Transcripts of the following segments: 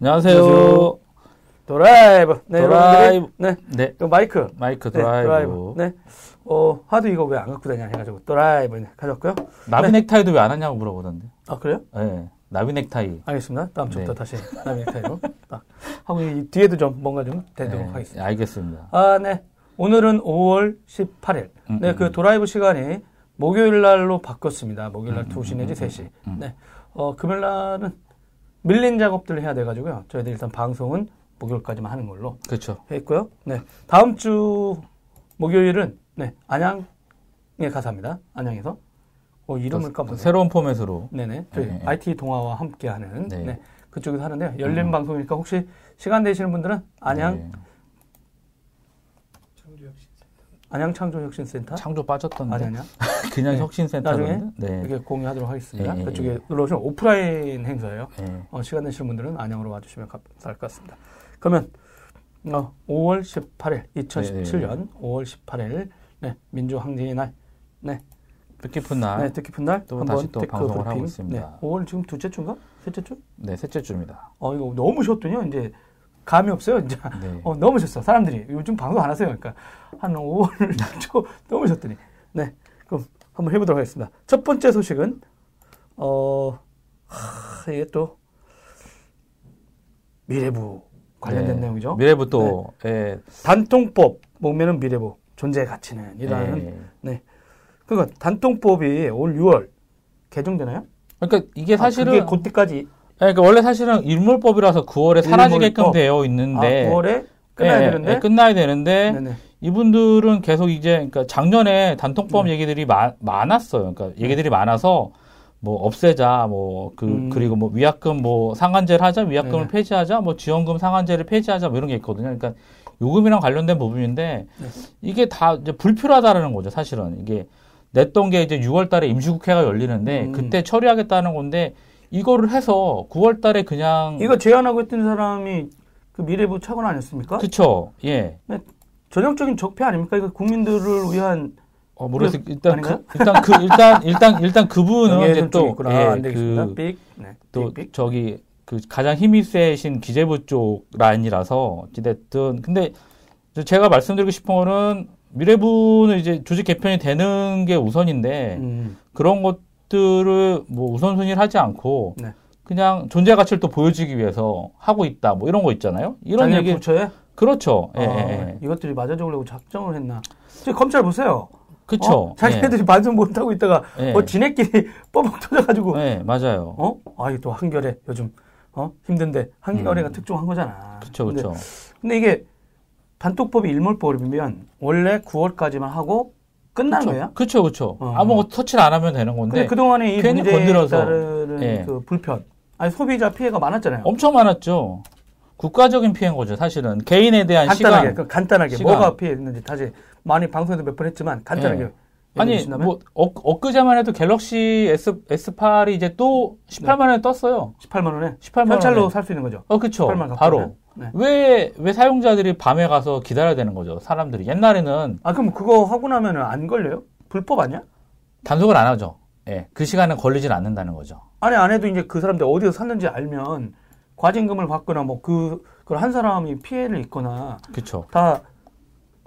안녕하세요. 드라이브. 네, 드라이브. 네. 네. 또 마이크. 마이크 네, 드라이브. 네. 어, 하도 이거 왜 안 갖고 다냐 해가지고 드라이브 네, 가졌고요. 나비 넥타이도 왜 안 하냐고 물어보던데. 아, 그래요? 예. 네. 나비 넥타이. 알겠습니다. 다음 주부터 네. 다시 나비 타이로 딱 하고 이 뒤에도 좀 뭔가 좀 되도록 네, 하겠습니다. 알겠습니다. 아, 네. 오늘은 5월 18일. 음, 네, 음, 그 음. 드라이브 시간이 목요일 날로 바꿨습니다. 목요일 날 음, 2시 음, 내지 음, 3시. 음. 네. 어, 금요일 날은 밀린 작업들을 해야 돼가지고요. 저희들 일단 방송은 목요일까지만 하는 걸로 그렇죠. 했고요. 네. 다음 주 목요일은 네, 안양에 가사입니다. 안양에서. 어, 이름을 까먹었네. 새로운 포맷으로. 네네. 저희 네, 네. IT 동화와 함께 하는 네. 네. 그쪽에서 하는데요. 열린 음. 방송이니까 혹시 시간 되시는 분들은 안양 네. 안양 창조혁신센터 창조 빠졌던데. 아니 아니야. 그냥 네. 혁신센터던데. 나중에 네. 이렇게 공유하도록 하겠습니다. 예, 예, 그쪽에 예. 놀러 오시면 오프라인 행사예요. 네. 어, 시간 되시는 분들은 안양으로 와주시면 감사할 것 같습니다. 그러면 어, 5월 18일, 2017년 5월 18일 네, 민주항쟁의 날, 네, 뜻깊은 날. 네, 뜻깊은 날 또 다시 또 방송을 브리핑. 하고 있습니다. 네, 5월 지금 둘째 주인가? 셋째 주? 네, 셋째 주입니다. 어, 이거 너무 쉬었더니 이제 감이 없어요. 이제 네. 어, 너무 쉬었어. 사람들이 요즘 방송 안 하세요. 그러니까 한 5월 초 너무 쉬었더니 네, 그럼 한번 해보도록 하겠습니다. 첫 번째 소식은 어, 하, 이게 또 미래부 관련된 네. 내용이죠. 미래부 또, 예. 단통법 목매는 미래부 존재 가치는 이라는 예. 네. 그러니까 단통법이 올 6월 개정되나요? 그러니까 이게 사실은. 아, 그게 그때까지 예, 그러니까 원래 사실은 일몰법이라서 9월에 사라지게끔 일몰법. 되어 있는데. 아, 9월에 끝나야 예, 되는데 예, 끝나야 되는데. 네네. 이분들은 계속 이제 그러니까 작년에 단통법 네. 얘기들이 마- 많았어요. 그러니까 얘기들이 많아서 뭐 없애자 뭐그 음. 그리고 뭐 위약금 뭐 상한제를 하자 위약금을 네네. 폐지하자 뭐 지원금 상한제를 폐지하자 뭐 이런 게 있거든요. 그러니까 요금이랑 관련된 부분인데 네. 이게 다 이제 불필요하다라는 거죠. 사실은 이게 냈던 게 이제 6월 달에 임시국회가 열리는데 음. 그때 처리하겠다는 건데 이거를 해서 9월 달에 그냥 이거 제안하고 있던 사람이 그 미래부 차관 아니었습니까? 그쵸 예. 전형적인 적폐 아닙니까? 이거 국민들을 위한 어, 모르겠어요. 그래, 일단? 그, 일단 그 일단 일단 일단 그분은 이제 명예훼손 쪽이 또 있구나. 예. 그, 빅. 네. 저기 그 가장 힘이 세신 기재부 쪽 라인이라서 어찌됐든 근데 저 제가 말씀드리고 싶은 거는 미래부는 이제 조직 개편이 되는 게 우선인데 음. 그런 것 들을 뭐 우선순위를 하지 않고 네. 그냥 존재 가치를 또 보여주기 위해서 하고 있다 뭐 이런 거 있잖아요. 이런 얘기 부처에 그렇죠. 예, 아, 예, 예. 이것들이 맞아주려고 작정을 했나? 지금 검찰 보세요. 그렇죠. 어? 자기네들이 반성 못 하고 있다가 예. 뭐 지네끼리 뻐벅 터져가지고 예, 맞아요. 어? 아, 이또 한결에 요즘 어 힘든데 한결에가 특종한 거잖아. 음. 그렇죠, 근데, 그렇죠. 근데 이게 단톡법이 일몰법이면 원래 9월까지만 하고 끝나는 거예요. 그렇죠, 그렇죠. 어. 아무것도 터치를 안 하면 되는 건데 근데 그 동안에 이 괜히 건드려서. 따르는 예. 그 불편, 아니 소비자 피해가 많았잖아요. 엄청 많았죠. 국가적인 피해인 거죠, 사실은. 개인에 대한 간단하게, 시간. 그 간단하게 시간. 뭐가 피해했는지 다시 많이 방송에도 몇 번 했지만 간단하게 예. 아니, 주신다면 뭐, 엊, 엊그제만 해도 갤럭시 S, S8이 이제 또 18만 원에 떴어요. 18만 원에 18만 현찰로 원에. 살수 있는 거죠. 어, 그쵸. 18만 갖고 바로. 네. 왜, 왜 사용자들이 밤에 가서 기다려야 되는 거죠, 사람들이. 옛날에는 아 그럼 그거 하고 나면은 안 걸려요? 불법 아니야? 단속을 안 하죠. 예. 그 시간은 걸리질 않는다는 거죠. 아니 안 해도 이제 그 사람들 어디서 샀는지 알면 과징금을 받거나 뭐 그 그걸 한 사람이 피해를 입거나 그쵸. 다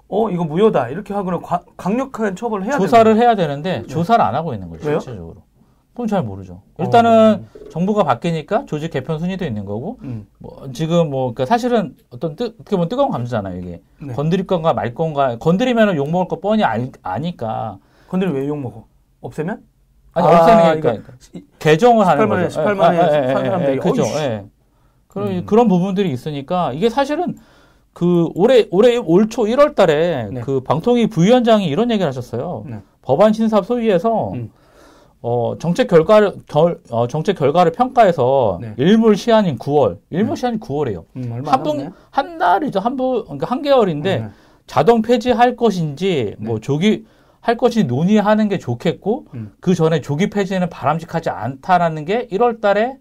어 이거 무효다 이렇게 하거나 과- 강력한 처벌을 해야 조사를 되는 해야 되는데, 조사를 안 하고 있는 거죠, 왜요? 실질적으로. 그건 잘 모르죠. 일단은 어. 정부가 바뀌니까 조직 개편 순위도 있는 거고, 음. 뭐 지금 뭐 그러니까 사실은 어떤 뜨, 어떻게 보면 뜨거운 감자잖아요 이게 네. 건드릴 건가 말 건가 건드리면 욕 먹을 거 뻔히 알, 아니까 건드리 왜욕 먹어? 없애면? 아니 아, 없애는 게 그러니까 개정을 하는 18만 원에, 거죠 18만 원에 예, 예, 산 예, 사람들이 예, 그죠. 예. 그런 음. 그런 부분들이 있으니까 이게 사실은 그 올해 올해 올 초 1월 달에 네. 그 방통위 부위원장이 이런 얘기를 하셨어요 네. 법안 신사 소위에서 음. 어, 정책 결과를 결, 어, 정책 결과를 평가해서 네. 일몰 시한인 9월 일몰 시한이 9월이에요. 음. 한분 한 달이죠. 한 분, 그러니까 한 개월인데 네. 자동 폐지할 것인지 뭐 조기 할 것인지 논의하는 게 좋겠고 음. 그 전에 조기 폐지는 바람직하지 않다라는 게 1월 달에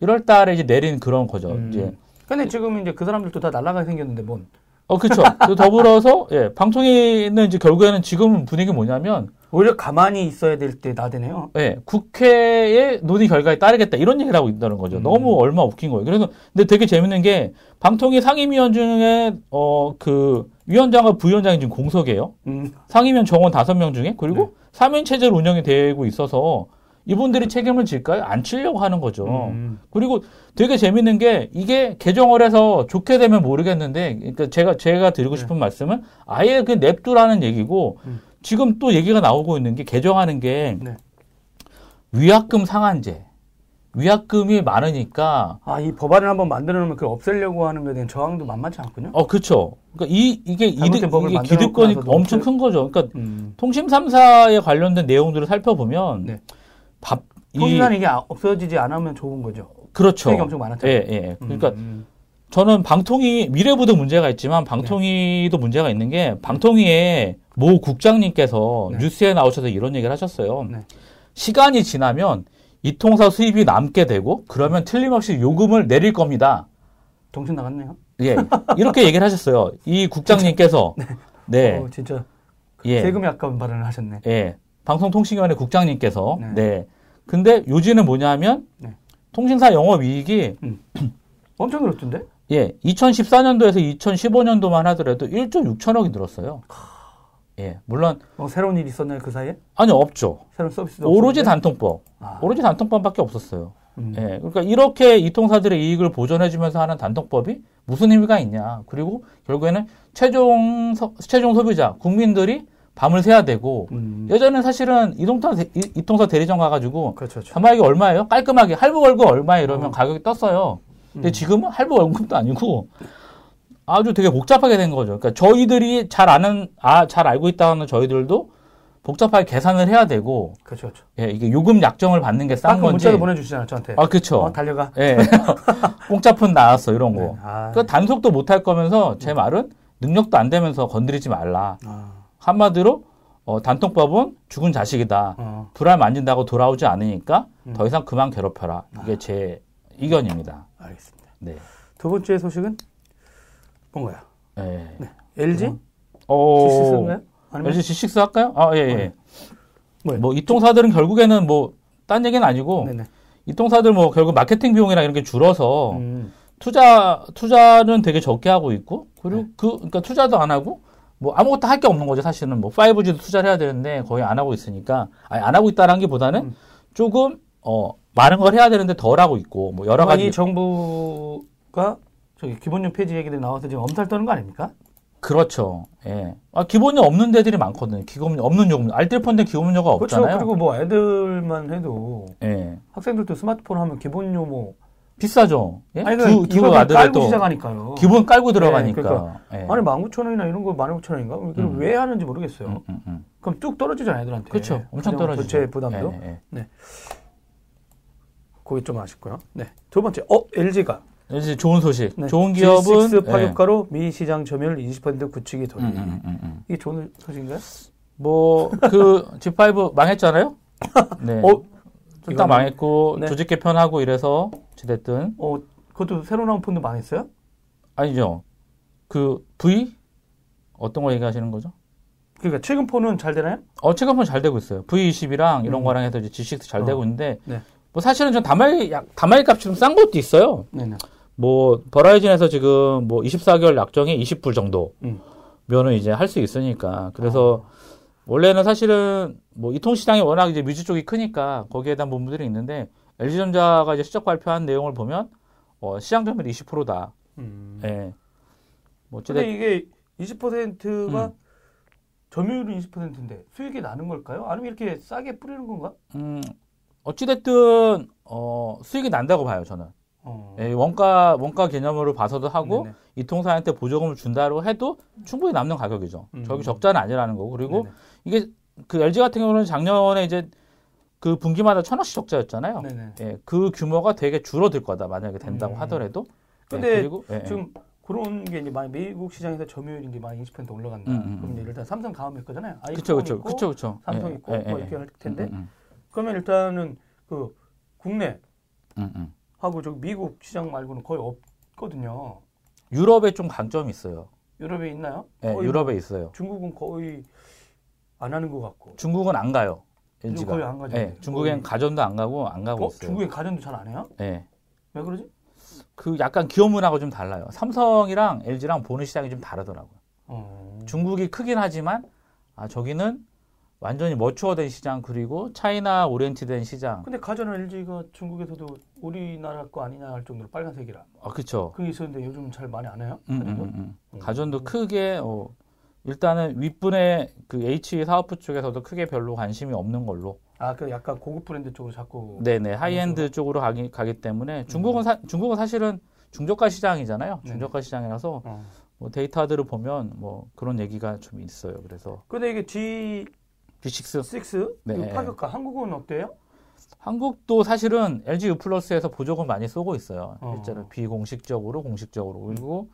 1월 달에 이제 내린 그런 거죠. 음. 이제 근데 지금 이제 그 사람들도 다 날라가 생겼는데 뭔 어, 그렇죠. 더불어서 예, 방통위는 이제 결국에는 지금 분위기 뭐냐면 오히려 가만히 있어야 될 때 나대네요. 예, 국회의 논의 결과에 따르겠다 이런 얘기를 하고 있다는 거죠. 음. 너무 얼마 웃긴 거예요. 그래서 근데 되게 재밌는 게 방통위 상임위원 중에 어 그 위원장과 부위원장이 지금 공석이에요. 음, 상임위원 정원 다섯 명 중에 그리고 네. 삼인 체제로 운영이 되고 있어서 이분들이 책임을 질까요? 안 치려고 하는 거죠. 음. 그리고 되게 재밌는 게 이게 개정을 해서 좋게 되면 모르겠는데 그러니까 제가 제가 드리고 네. 싶은 말씀은 아예 그 냅두라는 얘기고 음. 지금 또 얘기가 나오고 있는 게 개정하는 게 네. 위약금 상한제 위약금이 많으니까 아, 이 법안을 한번 만들어 놓으면 그걸 없애려고 하는 거에 대한 저항도 만만치 않군요. 어 그렇죠. 그러니까 이 이게 이득 이게 기득권이 엄청 없애- 큰 거죠. 그러니까 음. 통신 3사에 관련된 내용들을 살펴보면 네. 밥 이- 통신사는 이게 아- 없어지지 않으면 좋은 거죠. 그렇죠. 엄청 많았잖아요. 예, 예. 그러니까 음. 저는 방통위 미래부도 문제가 있지만 방통위도 문제가 있는 게 방통위의 모 국장님께서 네. 뉴스에 나오셔서 이런 얘기를 하셨어요. 네. 시간이 지나면 이 통사 수입이 남게 되고 그러면 틀림없이 요금을 내릴 겁니다. 정신 나갔네요. 예. 이렇게 얘기를 하셨어요. 이 국장님께서 네. 어, 진짜 예. 세금이 아까운 발언을 하셨네. 예. 방송통신위원회 국장님께서 네. 네. 근데 요지는 뭐냐면 네. 통신사 영업 이익이 엄청 늘었던데? 예, 2014년도에서 2015년도만 하더라도 1조 6천억이 늘었어요. 예, 물론 어, 새로운 일이 있었나요 그 사이에? 아니 없죠. 새로운 서비스도 오로지 없었는데? 단통법, 아, 오로지 단통법밖에 없었어요. 음. 예, 그러니까 이렇게 이통사들의 이익을 보존해주면서 하는 단통법이 무슨 의미가 있냐? 그리고 결국에는 최종 서- 최종 소비자 국민들이 밤을 새야 되고 음. 예전에 사실은 이동사 대- 이- 이통사 대리점 가가지고 그렇죠. 그렇죠. 자막이 얼마예요? 깔끔하게 할부 월급 얼마 이러면 어. 가격이 떴어요. 근데 음. 지금은 할부 월급도 아니고 아주 되게 복잡하게 된 거죠. 그러니까 저희들이 잘 아는 아잘 알고 있다는 저희들도 복잡하게 계산을 해야 되고 그렇죠. 그렇죠. 예, 이게 요금 약정을 받는 게 싼 건지 문자도 보내주시잖아요 저한테. 아 그쵸 어, 달려가. 예 공짜폰 나왔어 이런 거. 네. 아, 그 단속도 못 할 거면서 제 말은 능력도 안 되면서 건드리지 말라. 아, 한마디로 어, 단통법은 죽은 자식이다. 어. 불알 만진다고 돌아오지 않으니까 음. 더 이상 그만 괴롭혀라. 이게 제 의견입니다. 알겠습니다. 네. 두 번째 소식은 뭔가요? 네. LG? 어, G6인가요? 아니면 LG G6 할까요? 아, 예, 예. 네. 뭐, 이통사들은 결국에는 뭐, 딴 얘기는 아니고, 네네. 이통사들 뭐, 결국 마케팅 비용이나 이런 게 줄어서, 음. 투자, 투자는 되게 적게 하고 있고, 그리고 네. 그, 그러니까 투자도 안 하고, 뭐, 아무것도 할 게 없는 거죠, 사실은. 뭐, 5G도 투자를 해야 되는데, 거의 안 하고 있으니까, 아니, 안 하고 있다는 게 보다는, 음. 조금, 어, 많은 걸 해야 되는데 덜 하고 있고, 뭐, 여러 가지. 이 정부가 저기 기본료 폐지 얘기들이 나와서 지금 엄살 떠는 거 아닙니까? 그렇죠. 예. 아, 기본료 없는 데들이 많거든요. 기본 없는 요금. 알뜰폰데 기본료가 그렇죠. 없잖아요. 그리고 뭐 애들만 해도 예. 학생들도 스마트폰 하면 기본료 뭐 비싸죠. 예? 아니 두, 그두 아들에 깔고 또 시작하니까요. 기본 깔고 들어가니까. 그러니까. 예. 아니 19,000원이나 이런 거 15,000원인가? 그럼 음. 왜 하는지 모르겠어요. 음, 음, 음. 그럼 뚝 떨어지잖아요, 애들한테. 그렇죠. 엄청 떨어지죠. 전체 부담도. 예, 예. 그게 좀 아쉽고요. 네. 두 번째, 어, LG가 이제 좋은 소식. 네. 좋은 기업은 G6 예. 파격가로 미 시장 점유율 20% 굳히기 음. 음, 음, 음. 이게 좋은 소식인가요? 뭐 그 G5 망했잖아요. 네. 어, 좀 딱 이거는- 망했고 네. 조직 개편하고 이래서 어찌됐든 어, 그것도 새로 나온 폰도 망했어요? 아니죠. 그 V 어떤 거 얘기하시는 거죠? 그러니까 최근 폰은 잘 되나요? 어, 최근은 잘 되고 있어요. V20이랑 이런 음. 거랑 해서 이제 G6 잘 어. 되고 있는데, 네. 뭐 사실은 좀 다말, 약- 다말 값이 좀 싼 것도 있어요. 네네. 뭐, 버라이즌에서 지금 뭐 24개월 약정에 20불 정도 음. 면은 이제 할 수 있으니까. 그래서 원래는 사실은 뭐 이통 시장이 워낙 이제 뮤지 쪽이 크니까 거기에 대한 부분들이 있는데, LG전자가 이제 시적 발표한 내용을 보면, 어, 시장 점유율 20%다. 음. 예. 뭐, 근데 이게 20%가 음. 점유율은 20%인데 수익이 나는 걸까요? 아니면 이렇게 싸게 뿌리는 건가? 음, 어찌됐든, 어, 수익이 난다고 봐요, 저는. 어. 예, 원가 원가 개념으로 봐서도 하고 네네. 이통사한테 보조금을 준다고 해도 충분히 남는 가격이죠. 음. 저기 적자는 아니라는 거고 그리고 네네. 이게 그 LG 같은 경우는 작년에 이제 그 분기마다 천억씩 적자였잖아요. 네네. 예, 그 규모가 되게 줄어들 거다 만약에 된다고 음. 하더라도. 근데 예, 그리고 예, 예. 지금 그런 게 이제 많이 미국 시장에서 점유율이 이제 많이 20% 올라간다. 음, 음, 그럼 이제 음. 일단 삼성 다음 있거잖아요. 아이폰 그쵸 있고 그쵸 그쵸. 삼성 예, 있고 예, 뭐 예, 이렇게 예. 할 텐데 음, 그러면 일단은 그 국내 음, 음. 하고 저기 미국 시장 말고는 거의 없거든요. 유럽에 좀 강점이 있어요. 유럽에 있나요? 네, 유럽에 있어요. 중국은 거의 안 하는 것 같고. 중국은 안 가요. LG가. 거의 안 가죠. 네, 중국엔. 가전도 안 가고 안 가고 어? 있어요. 중국에 가전도 잘 안 해요? 네. 왜 그러지? 그 약간 기업 문화가 좀 달라요. 삼성이랑 LG랑 보는 시장이 좀 다르더라고요. 어. 중국이 크긴 하지만 아 저기는 완전히 mature된 시장 그리고 China oriented된 시장. 근데 가전은 LG가 중국에서도 우리나라 거 아니냐 할 정도로 빨간색이라. 아 그렇죠. 그게 있었는데 요즘 잘 많이 안 해요? 음, 음? 음, 음. 음. 가전도 크게 어, 일단은 윗분의 그 H 사업부 쪽에서도 크게 별로 관심이 없는 걸로. 아, 그 약간 고급 브랜드 쪽으로 자꾸. 네네 하이엔드 쪽으로 가기, 가기 때문에 중국은 사, 중국은 사실은 중저가 시장이잖아요. 음. 네. 중저가 시장이라서 어. 뭐 데이터들을 보면 뭐 그런 얘기가 좀 있어요. 그래서 근데 이게 G6 B6 네. 이 파격가 한국은 어때요? 한국도 사실은 LG U 플러스에서 보조금 많이 쏘고 있어요. 어. 실제로 비공식적으로 공식적으로 그리고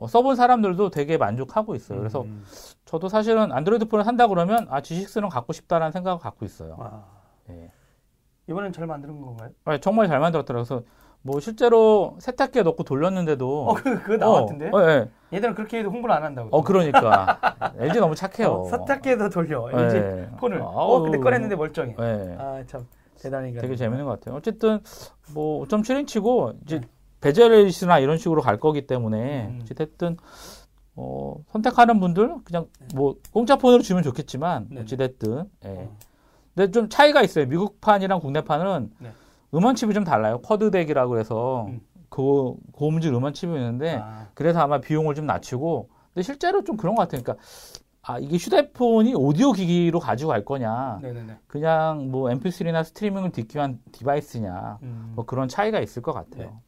어, 써본 사람들도 되게 만족하고 있어요. 그래서 음. 저도 사실은 안드로이드 폰을 산다 그러면 아 G6는 갖고 싶다라는 생각을 갖고 있어요. 아, 예. 이번엔 잘 만드는 건가요? 아, 정말 잘 만들었더라고요. 그래서 뭐 실제로 세탁기에 넣고 돌렸는데도 어, 그, 그거 나왔던데? 어, 예. 얘들은 그렇게 해도 홍보를 안 한다고. 어, 그러니까 LG 너무 착해요. 어, 세탁기에다 돌려. LG 예. 폰을. 아우. 어, 근데 꺼냈는데 멀쩡해. 예. 아, 참. 대단히. 되게 재밌는 것 같아요. 어쨌든 뭐 5.7인치고 이제 베젤이나 이런 식으로 갈 거기 때문에 음. 어쨌든 어, 선택하는 분들 그냥 뭐 공짜 폰으로 주면 좋겠지만 네. 어찌됐든 예. 어. 근데 좀 차이가 있어요. 미국판이랑 국내판은 네. 음원 칩이 좀 달라요. Quad DAC이라고 해서 음. 고, 고음질 음원 칩이 있는데 아, 그래서 아마 비용을 좀 낮추고 근데 실제로 좀 그런 것 같아요. 그러니까 아 이게 휴대폰이 오디오 기기로 가지고 갈 거냐 네네네. 그냥 뭐 MP3나 스트리밍을 듣기 위한 device냐 음. 뭐 그런 차이가 있을 것 같아요.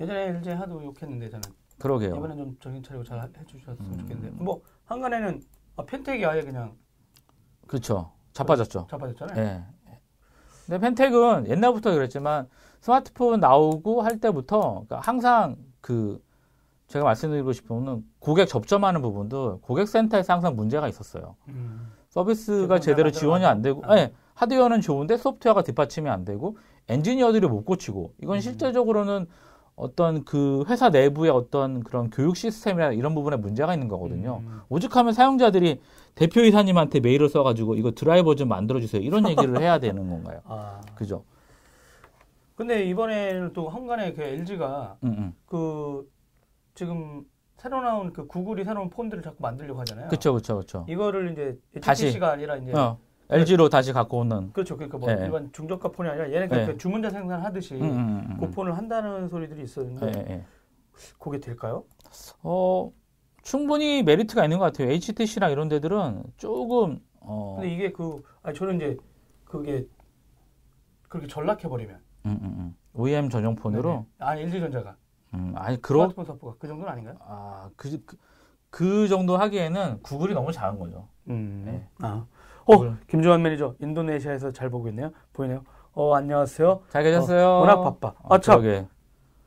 예전에 LG 하도 욕했는데 저는 그러게요. 이번엔 좀 정신 차리고 잘 해주셨으면 음. 좋겠는데 뭐 항간에는 아, 펜텍이 아예 그냥 그렇죠. 자빠졌죠. 자빠졌잖아요. 예. 근데 펜텍은 옛날부터 그랬지만 스마트폰 나오고 할 때부터 그러니까 항상 그 제가 말씀드리고 싶은 거는 고객 접점하는 부분도 고객센터에서 항상 문제가 있었어요. 음. 서비스가 제대로 지원이 안 되고, 아. 예, 하드웨어는 좋은데 소프트웨어가 뒷받침이 안 되고 엔지니어들이 못 고치고 이건 음. 실제적으로는 어떤 그 회사 내부의 어떤 그런 교육 시스템이나 이런 부분에 문제가 있는 거거든요. 음. 오죽하면 사용자들이 대표이사님한테 메일을 써가지고 이거 드라이버 좀 만들어주세요. 이런 얘기를 해야 되는 건가요? 아. 그죠? 근데 이번에는 또 한간에 그 LG가 응, 응. 그 지금 새로 나온 그 구글이 새로운 폰들을 자꾸 만들려고 하잖아요. 그쵸, 그쵸, 그쵸. 이거를 이제 다시. HTC가 아니라 이제 어, LG로 다시 갖고 오는. 그렇죠. 그러니까 뭐 예. 일반 중저가 폰이 아니라 얘네 예. 그 주문자 생산하듯이 응, 응, 응, 그 응. 폰을 한다는 소리들이 있었는데 예, 예. 그게 될까요? 어, 충분히 메리트가 있는 것 같아요. HTC랑 이런 데들은 조금, 어, 근데 이게 그 아니 저는 이제 그게 그렇게 전락해 버리면 음, 음, 음. OEM 전용 폰으로, 아니 LG 전자가 음, 아니, 그러, 스마트폰 사포가 그 정도는 아닌가요? 아, 그, 그, 그 정도 하기에는 구글이 너무 작은 거죠. 음. 네. 아. 어. 김조한 매니저 인도네시아에서 잘 보고 있네요. 보이네요. 어, 안녕하세요. 잘 계셨어요? 워낙 바빠. 어, 아, 참. 그러게.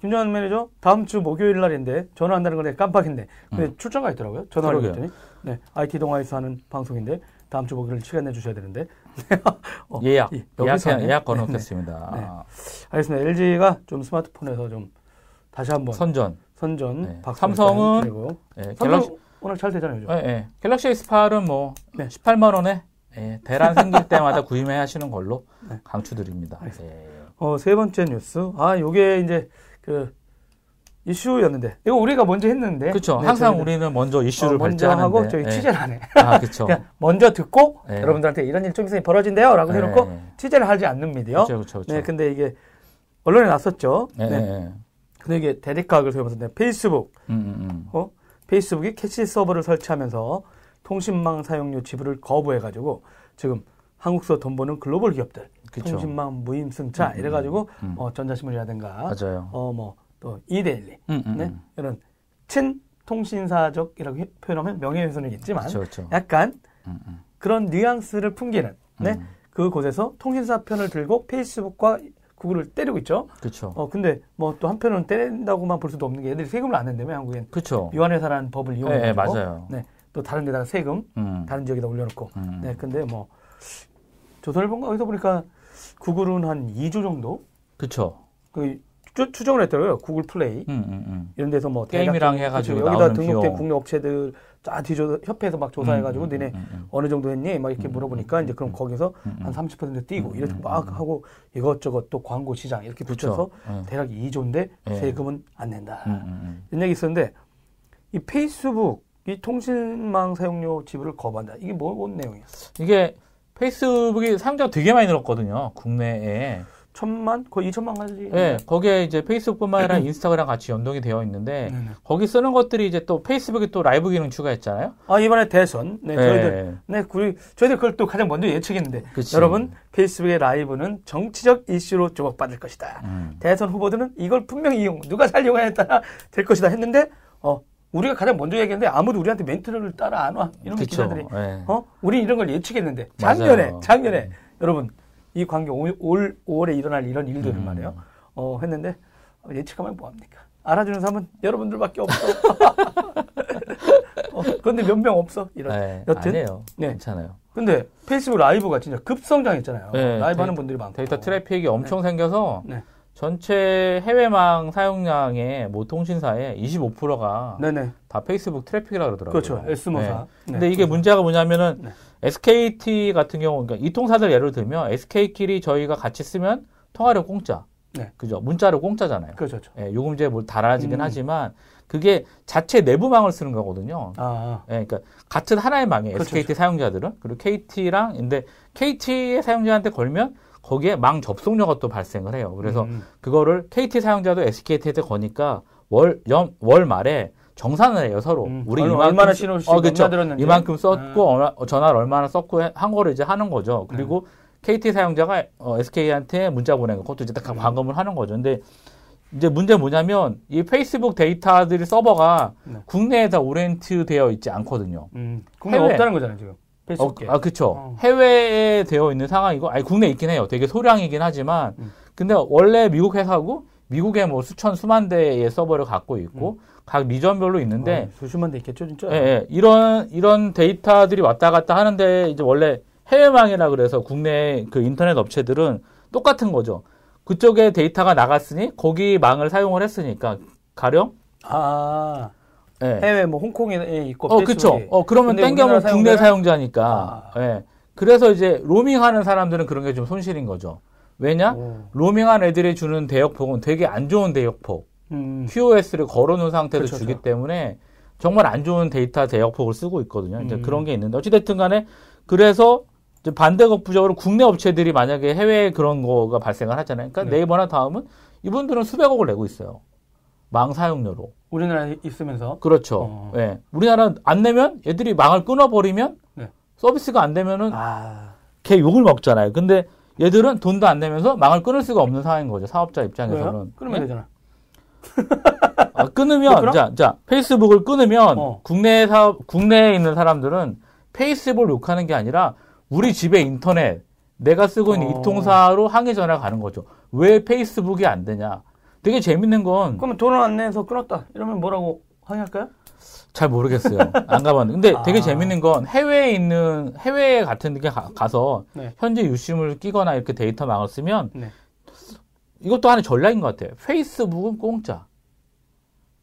김조한 매니저 다음 주 목요일 날인데 전화한다는 걸 내가 깜빡했네. 근데 출장가 있더라고요. 전화를 음. 했더니. 네. IT 동아에서 하는 방송인데 다음 주 목요일 시간 내 주셔야 되는데. 어, 예약, 이- 예약. 예약 네, 걸어놓겠습니다. 네. 아, 알겠습니다. LG가 좀 스마트폰에서 좀 다시 한번 선전. 선전 네. 삼성은 그리고 예, 갤럭시, 워낙 잘 되잖아요. 예, 예. 갤럭시 S8은 뭐, 네. 18만 원에, 예, 대란 생길 때마다 구입해 하시는 걸로 네. 강추드립니다. 알겠습니다. 예. 어, 세 번째 뉴스. 아, 요게 이제 그 이슈였는데. 이거 우리가 먼저 했는데. 그렇죠. 네, 항상 저희는, 우리는 먼저 이슈를 어, 먼저 발제하는데. 하고 저희 예. 취재를 안 해. 아, 그렇죠. 먼저 듣고 네. 여러분들한테 이런 일종 있으니 벌어진대요라고 네. 해놓고 취재를 하지 않는 미디어. 그렇죠. 네, 근데 이게 언론에 났었죠. 예, 네. 예, 예. 근데 이게 대립각을 세우면서 네, 페이스북, 음, 음, 음. 어? 페이스북이 캐시 서버를 설치하면서 통신망 사용료 지불을 거부해가지고 지금 한국서 돈 버는 글로벌 기업들 그쵸. 통신망 무임승차 음, 이래가지고 음. 어, 전자신문이라든가 맞아요. 어뭐또 이데일리 음, 음, 네? 음. 이런 친 통신사적이라고 해- 표현하면 명예훼손은 있지만 그렇죠, 그렇죠. 약간 음, 음. 그런 뉘앙스를 풍기는 네? 음. 그곳에서 통신사 편을 들고 페이스북과 구글을 때리고 있죠. 그렇죠. 어 근데 뭐 또 한편으로는 때린다고만 볼 수도 없는 게 애들이 세금을 안 낸다며 한국엔 그렇죠. 유한회사라는 법을 예, 이용해 예, 가지고 맞아요. 네, 또 다른 데다가 세금 음. 다른 지역에다 올려놓고 음. 네 근데 뭐 조선일보가 어디서 보니까 구글은 한 2조 정도 그렇죠. 그 추, 정을 했더라고요. 구글 플레이 음, 음, 음. 이런 데서 뭐 게임이랑 대략 해가지고 그렇죠. 여기다 등록된 비용. 국내 업체들 쫙 뒤져 협회에서 막 조사해가지고 음, 음, 니네. 어느 정도 했니? 막 이렇게 음, 물어보니까 음, 이제 그럼 음, 거기서 음, 한30% 뛰고 음, 이렇게 음, 막 음, 하고 이것저것 또 광고 시장 이렇게 붙여서 그쵸. 예. 대략 2조인데 예. 세금은 안 낸다. 이런 얘기 있었는데 이 페이스북 이 통신망 사용료 지불을 거부한다. 이게 뭐, 뭔 내용이었어? 이게 페이스북이 사용자가 되게 많이 늘었거든요. 국내에. 천만? 거의 2천만 가지. 예, 거기에 이제 페이스북뿐만 아니라 인스타그램 같이 연동이 되어 있는데 네네. 거기 쓰는 것들이 이제 또 페이스북에 또 라이브 기능 추가했잖아요. 아 이번에 대선. 네, 저희들 예. 네, 우리 저희들 그걸 또 가장 먼저 예측했는데 그치. 여러분 페이스북의 라이브는 정치적 이슈로 주목받을 것이다. 음. 대선 후보들은 이걸 분명히 이용, 누가 잘 이용하냐에 따라 될 것이다 했는데 어 우리가 가장 먼저 얘기했는데 아무도 우리한테 멘트를 따러 안 와. 이런 그쵸. 기자들이 예. 어 우리 이런 걸 예측했는데 작년에 맞아요. 작년에 여러분 이 관계 올, 올 5월에 일어날 이런 일들을 음. 말이에요. 어 했는데 어, 예측하면 뭐 합니까? 알아주는 사람은 여러분들밖에 없어. 어, 그런데 몇 명 없어. 이런. 예, 여튼 아니에요. 네. 괜찮아요. 근데 페이스북 라이브가 진짜 급성장했잖아요. 네, 라이브 데이- 하는 분들이 많고. 데이터 트래픽이 엄청 생겨서 네. 전체 해외망 사용량의 모 통신사의 25%가 네네. 다 페이스북 트래픽이라 그러더라고요. 그렇죠. 에스모사. 네. 네, 근데 이게 그렇죠. 문제가 뭐냐면은 네. SKT 같은 경우, 그러니까 이 통사들 예를 들면 SK끼리 저희가 같이 쓰면 통화료 공짜. 네. 그죠? 문자료 공짜잖아요. 그렇죠. 그렇죠. 예, 요금제 뭐 달아지긴 음. 하지만 그게 자체 내부망을 쓰는 거거든요. 아, 예, 그러니까 같은 하나의 망이에요. 그렇죠, SKT 사용자들은 그리고 KT랑 근데 KT의 사용자한테 걸면 거기에 망 접속료가 또 발생을 해요. 그래서 음. 그거를 KT 사용자도 SKT한테 거니까 월, 연, 월 말에 정산을 해요, 서로. 음. 우리 이만큼, 신호를 어, 들었는지. 이만큼 썼고, 음. 얼마- 어, 전화를 얼마나 썼고 해- 한 거를 이제 하는 거죠. 그리고 KT 사용자가 어, SK한테 문자 보낸 거, 그것도 이제 다 음. 과금을 하는 거죠. 근데 이제 문제 뭐냐면 이 페이스북 데이터들이 서버가 네. 국내에 다 오리엔트 되어 있지 않거든요. 음. 국내 해외. 없다는 거잖아요, 지금. 어. 아, 그쵸. 어. 해외에 되어 있는 상황이고, 아니, 국내에 있긴 해요. 되게 소량이긴 하지만, 음. 근데 원래 미국 회사고, 미국에 뭐 수천, 수만 대의 서버를 갖고 있고, 음. 각 리전별로 있는데, 어, 수십만 대 있겠죠, 진짜. 예, 예, 이런, 이런 데이터들이 왔다 갔다 하는데, 이제 원래 해외망이라 그래서 국내 그 인터넷 업체들은 똑같은 거죠. 그쪽에 데이터가 나갔으니, 거기 망을 사용을 했으니까, 가령, 아, 예. 해외 뭐 홍콩에 있고. 어, 그쵸. 페이스북이. 어, 그러면 땡겨면 국내 사용자니까. 아. 예. 그래서 이제 로밍하는 사람들은 그런 게 좀 손실인 거죠. 왜냐? 오. 로밍한 애들이 주는 대역폭은 되게 안 좋은 대역폭. 음. QoS를 걸어놓은 상태에서 그쵸, 주기 그쵸. 때문에 정말 안 좋은 데이터 대역폭을 쓰고 있거든요. 이제 음. 그런 게 있는데 어찌됐든 간에 그래서 반대급부적으로 국내 업체들이 만약에 해외에 그런 거가 발생을 하잖아요. 그러니까 네. 네이버나 다음은 이분들은 수백억을 내고 있어요. 망 사용료로. 우리나라에 있으면서. 그렇죠. 어. 예. 우리나라 안 내면 얘들이 망을 끊어버리면 네. 서비스가 안 되면은 아, 걔 욕을 먹잖아요. 근데 얘들은 돈도 안 내면서 망을 끊을 수가 없는 상황인 거죠. 사업자 왜요? 입장에서는. 끊으면 예? 되잖아. 아, 왜 끊으면 끊어? 자, 자 페이스북을 끊으면 어. 국내 사업 국내에 있는 사람들은 페이스북을 욕하는 게 아니라 우리 집에 인터넷 내가 쓰고 있는 어. 이 통신사로 항의 전화가 가는 거죠. 왜 페이스북이 안 되냐? 되게 재밌는 건 그러면 돈을 안 내서 끊었다. 이러면 뭐라고 항의할까요? 잘 모르겠어요. 안 가봤는데. 근데 되게 아. 재밌는 건 해외에 있는, 해외 같은 데 가- 가서 네. 현지 유심을 끼거나 이렇게 데이터 망을 쓰면 네. 이것도 하나의 전략인 것 같아요. 페이스북은 공짜.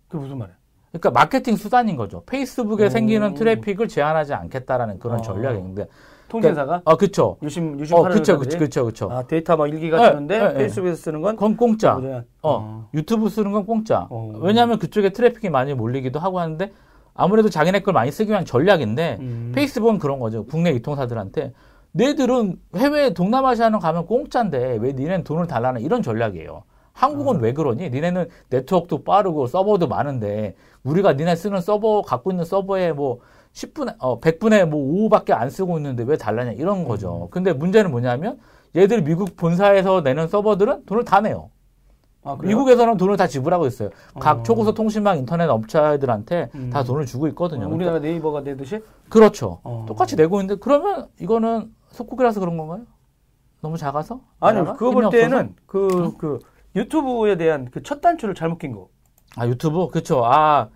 그게 무슨 말이야? 그러니까 마케팅 수단인 거죠. 페이스북에 오. 생기는 트래픽을 제한하지 않겠다라는 그런 아. 전략인데. 통신사가 아, 그쵸. 유심 유심 어, 그쵸, 그쵸, 그쵸, 그쵸. 아, 데이터 막 1기가 네, 주는데 네, 네. 페이스북에서 쓰는 건 그건 공짜. 그냥, 어, 유튜브 쓰는 건 공짜. 어. 왜냐하면 그쪽에 트래픽이 많이 몰리기도 하고 하는데 아무래도 자기네 걸 많이 쓰기 위한 전략인데 음. 페이스북은 그런 거죠. 국내 유통사들한테 너희들은 해외 동남아시아는 가면 공짜인데 왜 니네는 돈을 달라는 이런 전략이에요. 한국은 아. 왜 그러니? 니네는 네트워크도 빠르고 서버도 많은데 우리가 니네 쓰는 서버 갖고 있는 서버에 뭐 10분에 어 100분에 뭐 5밖에 안 쓰고 있는데 왜 달라냐 이런 음. 거죠. 근데 문제는 뭐냐면 얘들 미국 본사에서 내는 서버들은 돈을 다 내요. 아? 미국에서는 돈을 다 지불하고 있어요. 각 어. 초고속 통신망 인터넷 업체들한테 음. 다 돈을 주고 있거든요. 어, 우리나라 네이버가 내듯이 그렇죠. 어. 똑같이 내고 있는데 그러면 이거는 속국이라서 그런 건가요? 너무 작아서? 아니 나라가? 그거 볼? 때는 그 그 유튜브에 대한 그 첫 단추를 잘못 낀 거. 아 유튜브 그쵸. 아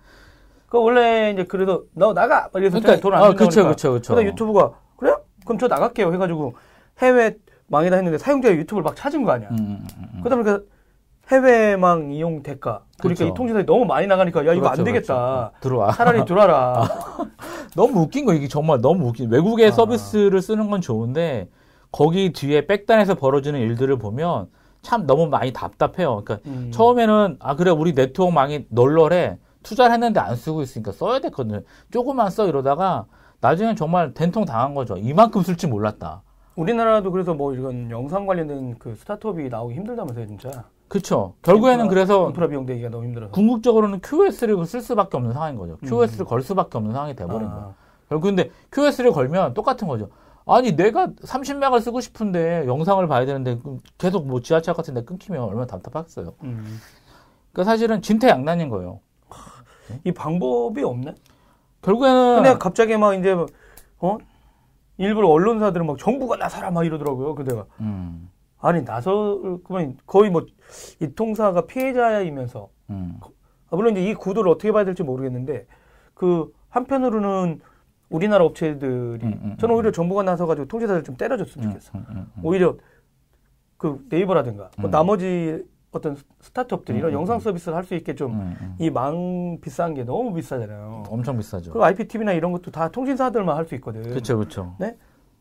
그 원래 이제 그래도 너 나가 막 이래서 그러니까 돈안 어, 준다고 그쵸. 그쵸 그쵸. 그러다 유튜브가 그래요? 그럼 저 나갈게요 해가지고 해외 망이다 했는데 사용자의 유튜브를 막 찾은 거 아니야. 음, 음, 음, 음. 그러다 보니까 해외망 이용 대가. 그러니까 그렇죠. 이 통신사에 너무 많이 나가니까 야 이거 그렇죠, 안 되겠다. 그렇죠. 들어와. 차라리 들어와라. 너무 웃긴 거 이게 정말 너무 웃긴. 외국의 아. 서비스를 쓰는 건 좋은데 거기 뒤에 백단에서 벌어지는 일들을 보면 참 너무 많이 답답해요. 그러니까 음. 처음에는 아 그래 우리 네트워크망이 널널해 투자를 했는데 안 쓰고 있으니까 써야 됐거든요. 조금만 써 이러다가 나중엔 정말 된통 당한 거죠. 이만큼 쓸 줄 몰랐다. 우리나라도 그래서 뭐 이런 영상 관련된 그 스타트업이 나오기 힘들다면서요, 진짜. 그렇죠. 결국에는 인프라- 그래서 인프라 비용 대기가 너무 힘들어서. 궁극적으로는 QS를 쓸 수밖에 없는 상황인 거죠. 음. QS를 걸 수밖에 없는 상황이 돼버린 거예요. 아, 결국 근데 QS를 걸면 똑같은 거죠. 아니 내가 30맥을 쓰고 싶은데 영상을 봐야 되는데 계속 뭐 지하철 같은 데 끊기면 얼마나 답답하겠어요. 음. 그러니까 사실은 진퇴양난인 거예요. 이 방법이 없네? 결국에는 근데 갑자기 막 이제 어 일부러 언론사들은 막 정부가 나서라 막 이러더라고요. 그 내가 음, 아니 나설 그만 거의 뭐 이 통사가 피해자이면서 음, 아, 물론 이제 이 구도를 어떻게 봐야 될지 모르겠는데 그 한편으로는 우리나라 업체들이 음, 음, 저는 음. 오히려 정부가 나서가지고 통제사를 좀 때려줬으면 음, 좋겠어. 오히려 그 네이버라든가 뭐 음. 나머지 어떤 스타트업들이 이런 음, 음, 영상 음. 서비스를 할 수 있게 좀 음, 음. 이망 비싼 게 너무 비싸잖아요. 엄청 비싸죠. 그리고 IPTV나 이런 것도 다 통신사들만 할 수 있거든. 그렇죠, 그렇죠.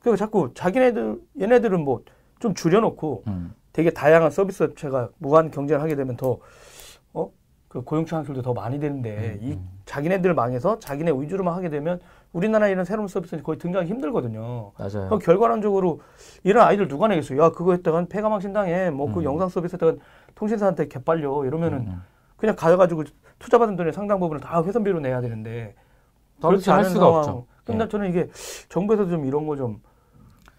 그리고 자꾸 자기네들 얘네들은 뭐 좀 줄여놓고 음, 되게 다양한 서비스 업체가 무한 경쟁을 하게 되면 더 어? 그 고용 창출도 더 많이 되는데 음, 이 음. 자기네들 망해서 자기네 위주로만 하게 되면 우리나라 이런 새로운 서비스는 거의 등장하기 힘들거든요. 맞아요. 그럼 결과론적으로 이런 아이들 누가 내겠어요? 야 그거 했다간 폐가망 신당해. 뭐그 음. 영상 서비스 했다간 통신사한테 개빨려 이러면은 음, 그냥 가가지고 투자받은 돈의 상당 부분을 다 회선비로 내야 되는데 그렇지 할 않은 수가 상황. 없죠. 근데 예. 저는 이게 정부에서 좀 이런 거 좀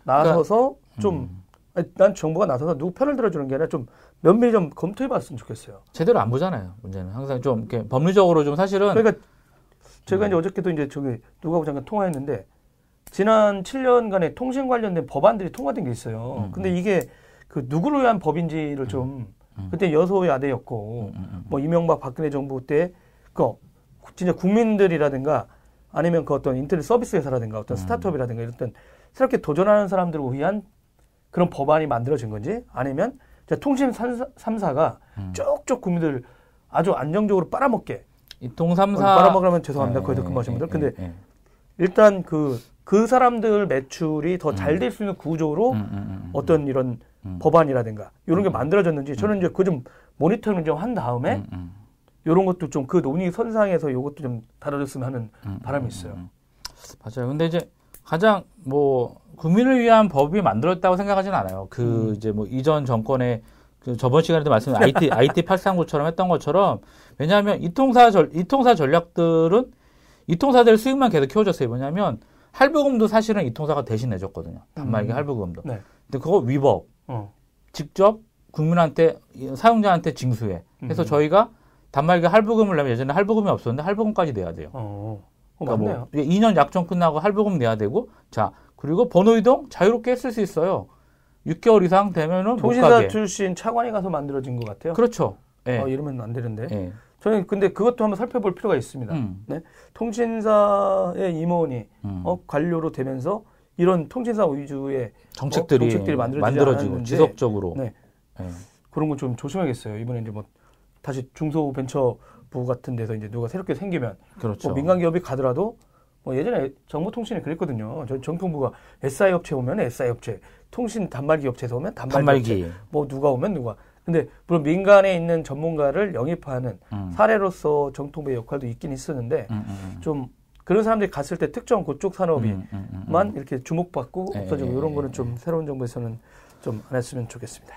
나서서 좀 음. 아니, 난 정부가 나서서 누구 편을 들어주는 게 아니라 좀 면밀히 좀 검토해봤으면 좋겠어요. 제대로 안 보잖아요. 문제는 항상 좀 이렇게 법리적으로 좀 사실은 그러니까 제가 음. 이제 어저께도 이제 저기 누구하고 잠깐 통화했는데 지난 7년간의 통신 관련된 법안들이 통과된 게 있어요. 음, 근데 이게 그 누구를 위한 법인지를 좀 음. 그때 여소야대였고 뭐 이명박 박근혜 정부 때 그 진짜 국민들이라든가 아니면 그 어떤 인터넷 서비스 회사라든가 어떤 음. 스타트업이라든가 이런 어떤 새롭게 도전하는 사람들을 위한 그런 법안이 만들어진 건지 아니면 통신 3사가 음. 쭉쭉 국민들 아주 안정적으로 빨아먹게 이통 어, 3사 빨아먹으면 죄송합니다. 예, 거기서 예, 근무하신 예, 분들. 근데 예, 예. 일단 그, 그 사람들 매출이 더잘 음. 될수 있는 구조로 음, 어떤 이런 음. 법안이라든가 이런 게 만들어졌는지 저는 이제 그 좀 모니터링 좀 한 다음에 음, 음, 이런 것도 좀 그 논의 선상에서 이것도 좀 다뤄졌으면 하는 음, 바람이 음, 있어요. 음. 맞아요. 근데 이제 가장 뭐 국민을 위한 법이 만들었다고 생각하진 않아요. 그 음. 이제 뭐 이전 정권의 그 저번 시간에도 말씀드린 IT IT 839처럼 했던 것처럼 왜냐하면 이통사 전 이통사 전략들은 이통사들 수익만 계속 키워줬어요. 뭐냐면 할부금도 사실은 이통사가 대신 내줬거든요. 단말기 음. 할부금도. 네. 근데 그거 위법. 어. 직접 국민한테 사용자한테 징수해. 그래서 음. 저희가 단말기 할부금을 내면 예전에 할부금이 없었는데 할부금까지 내야 돼요. 어. 어, 그러니까 맞네요. 뭐 2년 약정 끝나고 할부금 내야 되고 자 그리고 번호 이동 자유롭게 했을 수 있어요. 6개월 이상 되면은 가게. 출신 차관이 가서 만들어진 것 같아요. 그렇죠. 예. 어, 이러면 안 되는데. 예. 저는 근데 그것도 한번 살펴볼 필요가 있습니다. 음, 통신사의 임원이 음. 어, 관료로 되면서 이런 통신사 위주의 정책들이, 어, 정책들이 만들어지지 만들어지고. 지속적으로. 네. 예. 그런 거 좀 조심하겠어요. 이번에 이제 뭐 다시 중소벤처부 같은 데서 이제 누가 새롭게 생기면 그렇죠. 뭐 민간 기업이 가더라도 뭐 예전에 정보통신이 그랬거든요. 저 정통부가 SI 업체 오면 SI 업체, 통신 단말기 업체에서 오면 단말기, 업체, 단말기. 뭐 누가 오면 누가. 근데 물론 민간에 있는 전문가를 영입하는 음. 사례로서 정통부의 역할도 있긴 있었는데 음, 음, 음. 좀 그런 사람들이 갔을 때 특정 그쪽 산업이 음, 음, 음, 음. 만 이렇게 주목받고 예, 없어지고 예, 이런 예, 거는 예. 좀 새로운 정부에서는 좀 안 했으면 좋겠습니다.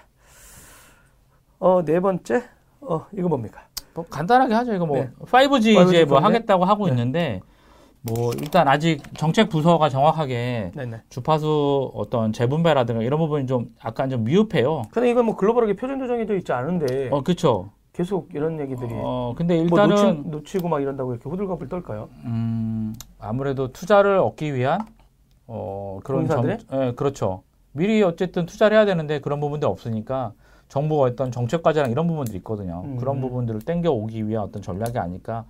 어, 네 번째, 어, 이거 뭡니까? 뭐 간단하게 하죠. 이거 뭐 네. 5G, 5G 이제 뭐? 하겠다고 하고 네. 있는데 뭐 일단 아직 정책 부서가 정확하게 네네. 주파수 어떤 재분배라든가 이런 부분이 좀 약간 좀 미흡해요. 근데 이건 뭐 글로벌하게 표준 조정이 되어 있지 않은데 어, 그렇죠. 계속 이런 얘기들이 어, 근데 뭐 일단은 놓치, 놓치 고 막 이런다고 이렇게 호들갑을 떨까요? 음, 아무래도 투자를 얻기 위한 어, 그런 정, 공사들의? 예, 그렇죠. 미리 어쨌든 투자를 해야 되는데 그런 부분들이 없으니까 정부가 어떤 정책 과제랑 이런 부분들이 있거든요. 음. 그런 부분들을 땡겨 오기 위한 어떤 전략이 아닐까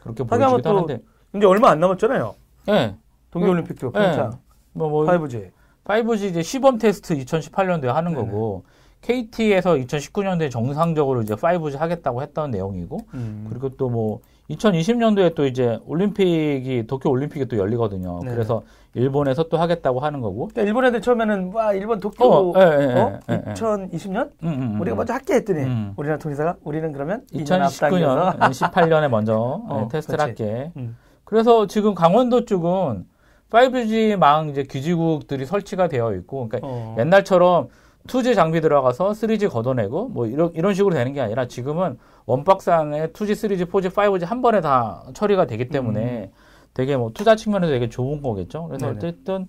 그렇게 보여지기도 또 하는데, 이제 얼마 안 남았잖아요. 예, 동계올림픽도 예. 평창, 뭐, 뭐 5G. 5G 이제 시범 테스트 2018년도에 하는 네네. 거고 KT에서 2019년도에 정상적으로 이제 5G 하겠다고 했던 내용이고 음. 그리고 또 뭐 2020년도에 또 이제 올림픽이 도쿄 올림픽이 또 열리거든요. 네. 그래서 일본에서 또 하겠다고 하는 거고. 그러니까 일본 애들 처음에는 와 일본 도쿄 어, 예, 예, 어? 예, 예. 2020년 음, 음, 음. 우리가 먼저 할게 했더니 음. 우리나라 통일사가 우리는 그러면 2년 2019년, 앞당겨서 18년에 먼저 어, 예, 테스트를 그렇지. 할게. 음. 그래서 지금 강원도 쪽은 5G 망 이제 기지국들이 설치가 되어 있고, 그러니까 어. 옛날처럼 2G 장비 들어가서 3G 걷어내고 뭐 이런 이런 식으로 되는 게 아니라 지금은 원박스 안에 2G, 3G, 4G, 5G 한 번에 다 처리가 되기 때문에 되게 뭐 투자 측면에서 되게 좋은 거겠죠. 그래서 음. 네네. 어쨌든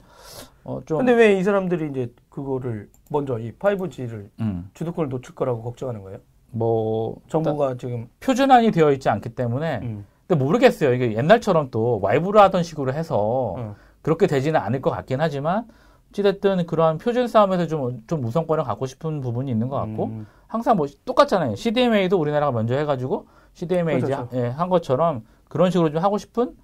어, 좀 근데 왜 이 사람들이 이제 그거를 먼저 이 5G를 음, 주도권을 놓칠 거라고 걱정하는 거예요? 뭐 정부가 지금 표준안이 되어 있지 않기 때문에 음. 근데 모르겠어요. 이게 옛날처럼 또 와이브로 하던 식으로 해서 어. 그렇게 되지는 않을 것 같긴 하지만 어찌됐든 그러한 표준 싸움에서 좀, 좀 우선권을 갖고 싶은 부분이 있는 것 같고 음. 항상 뭐 똑같잖아요. CDMA도 우리나라가 먼저 해가지고 CDMA 이제 그렇죠. 예, 한 것처럼 그런 식으로 좀 하고 싶은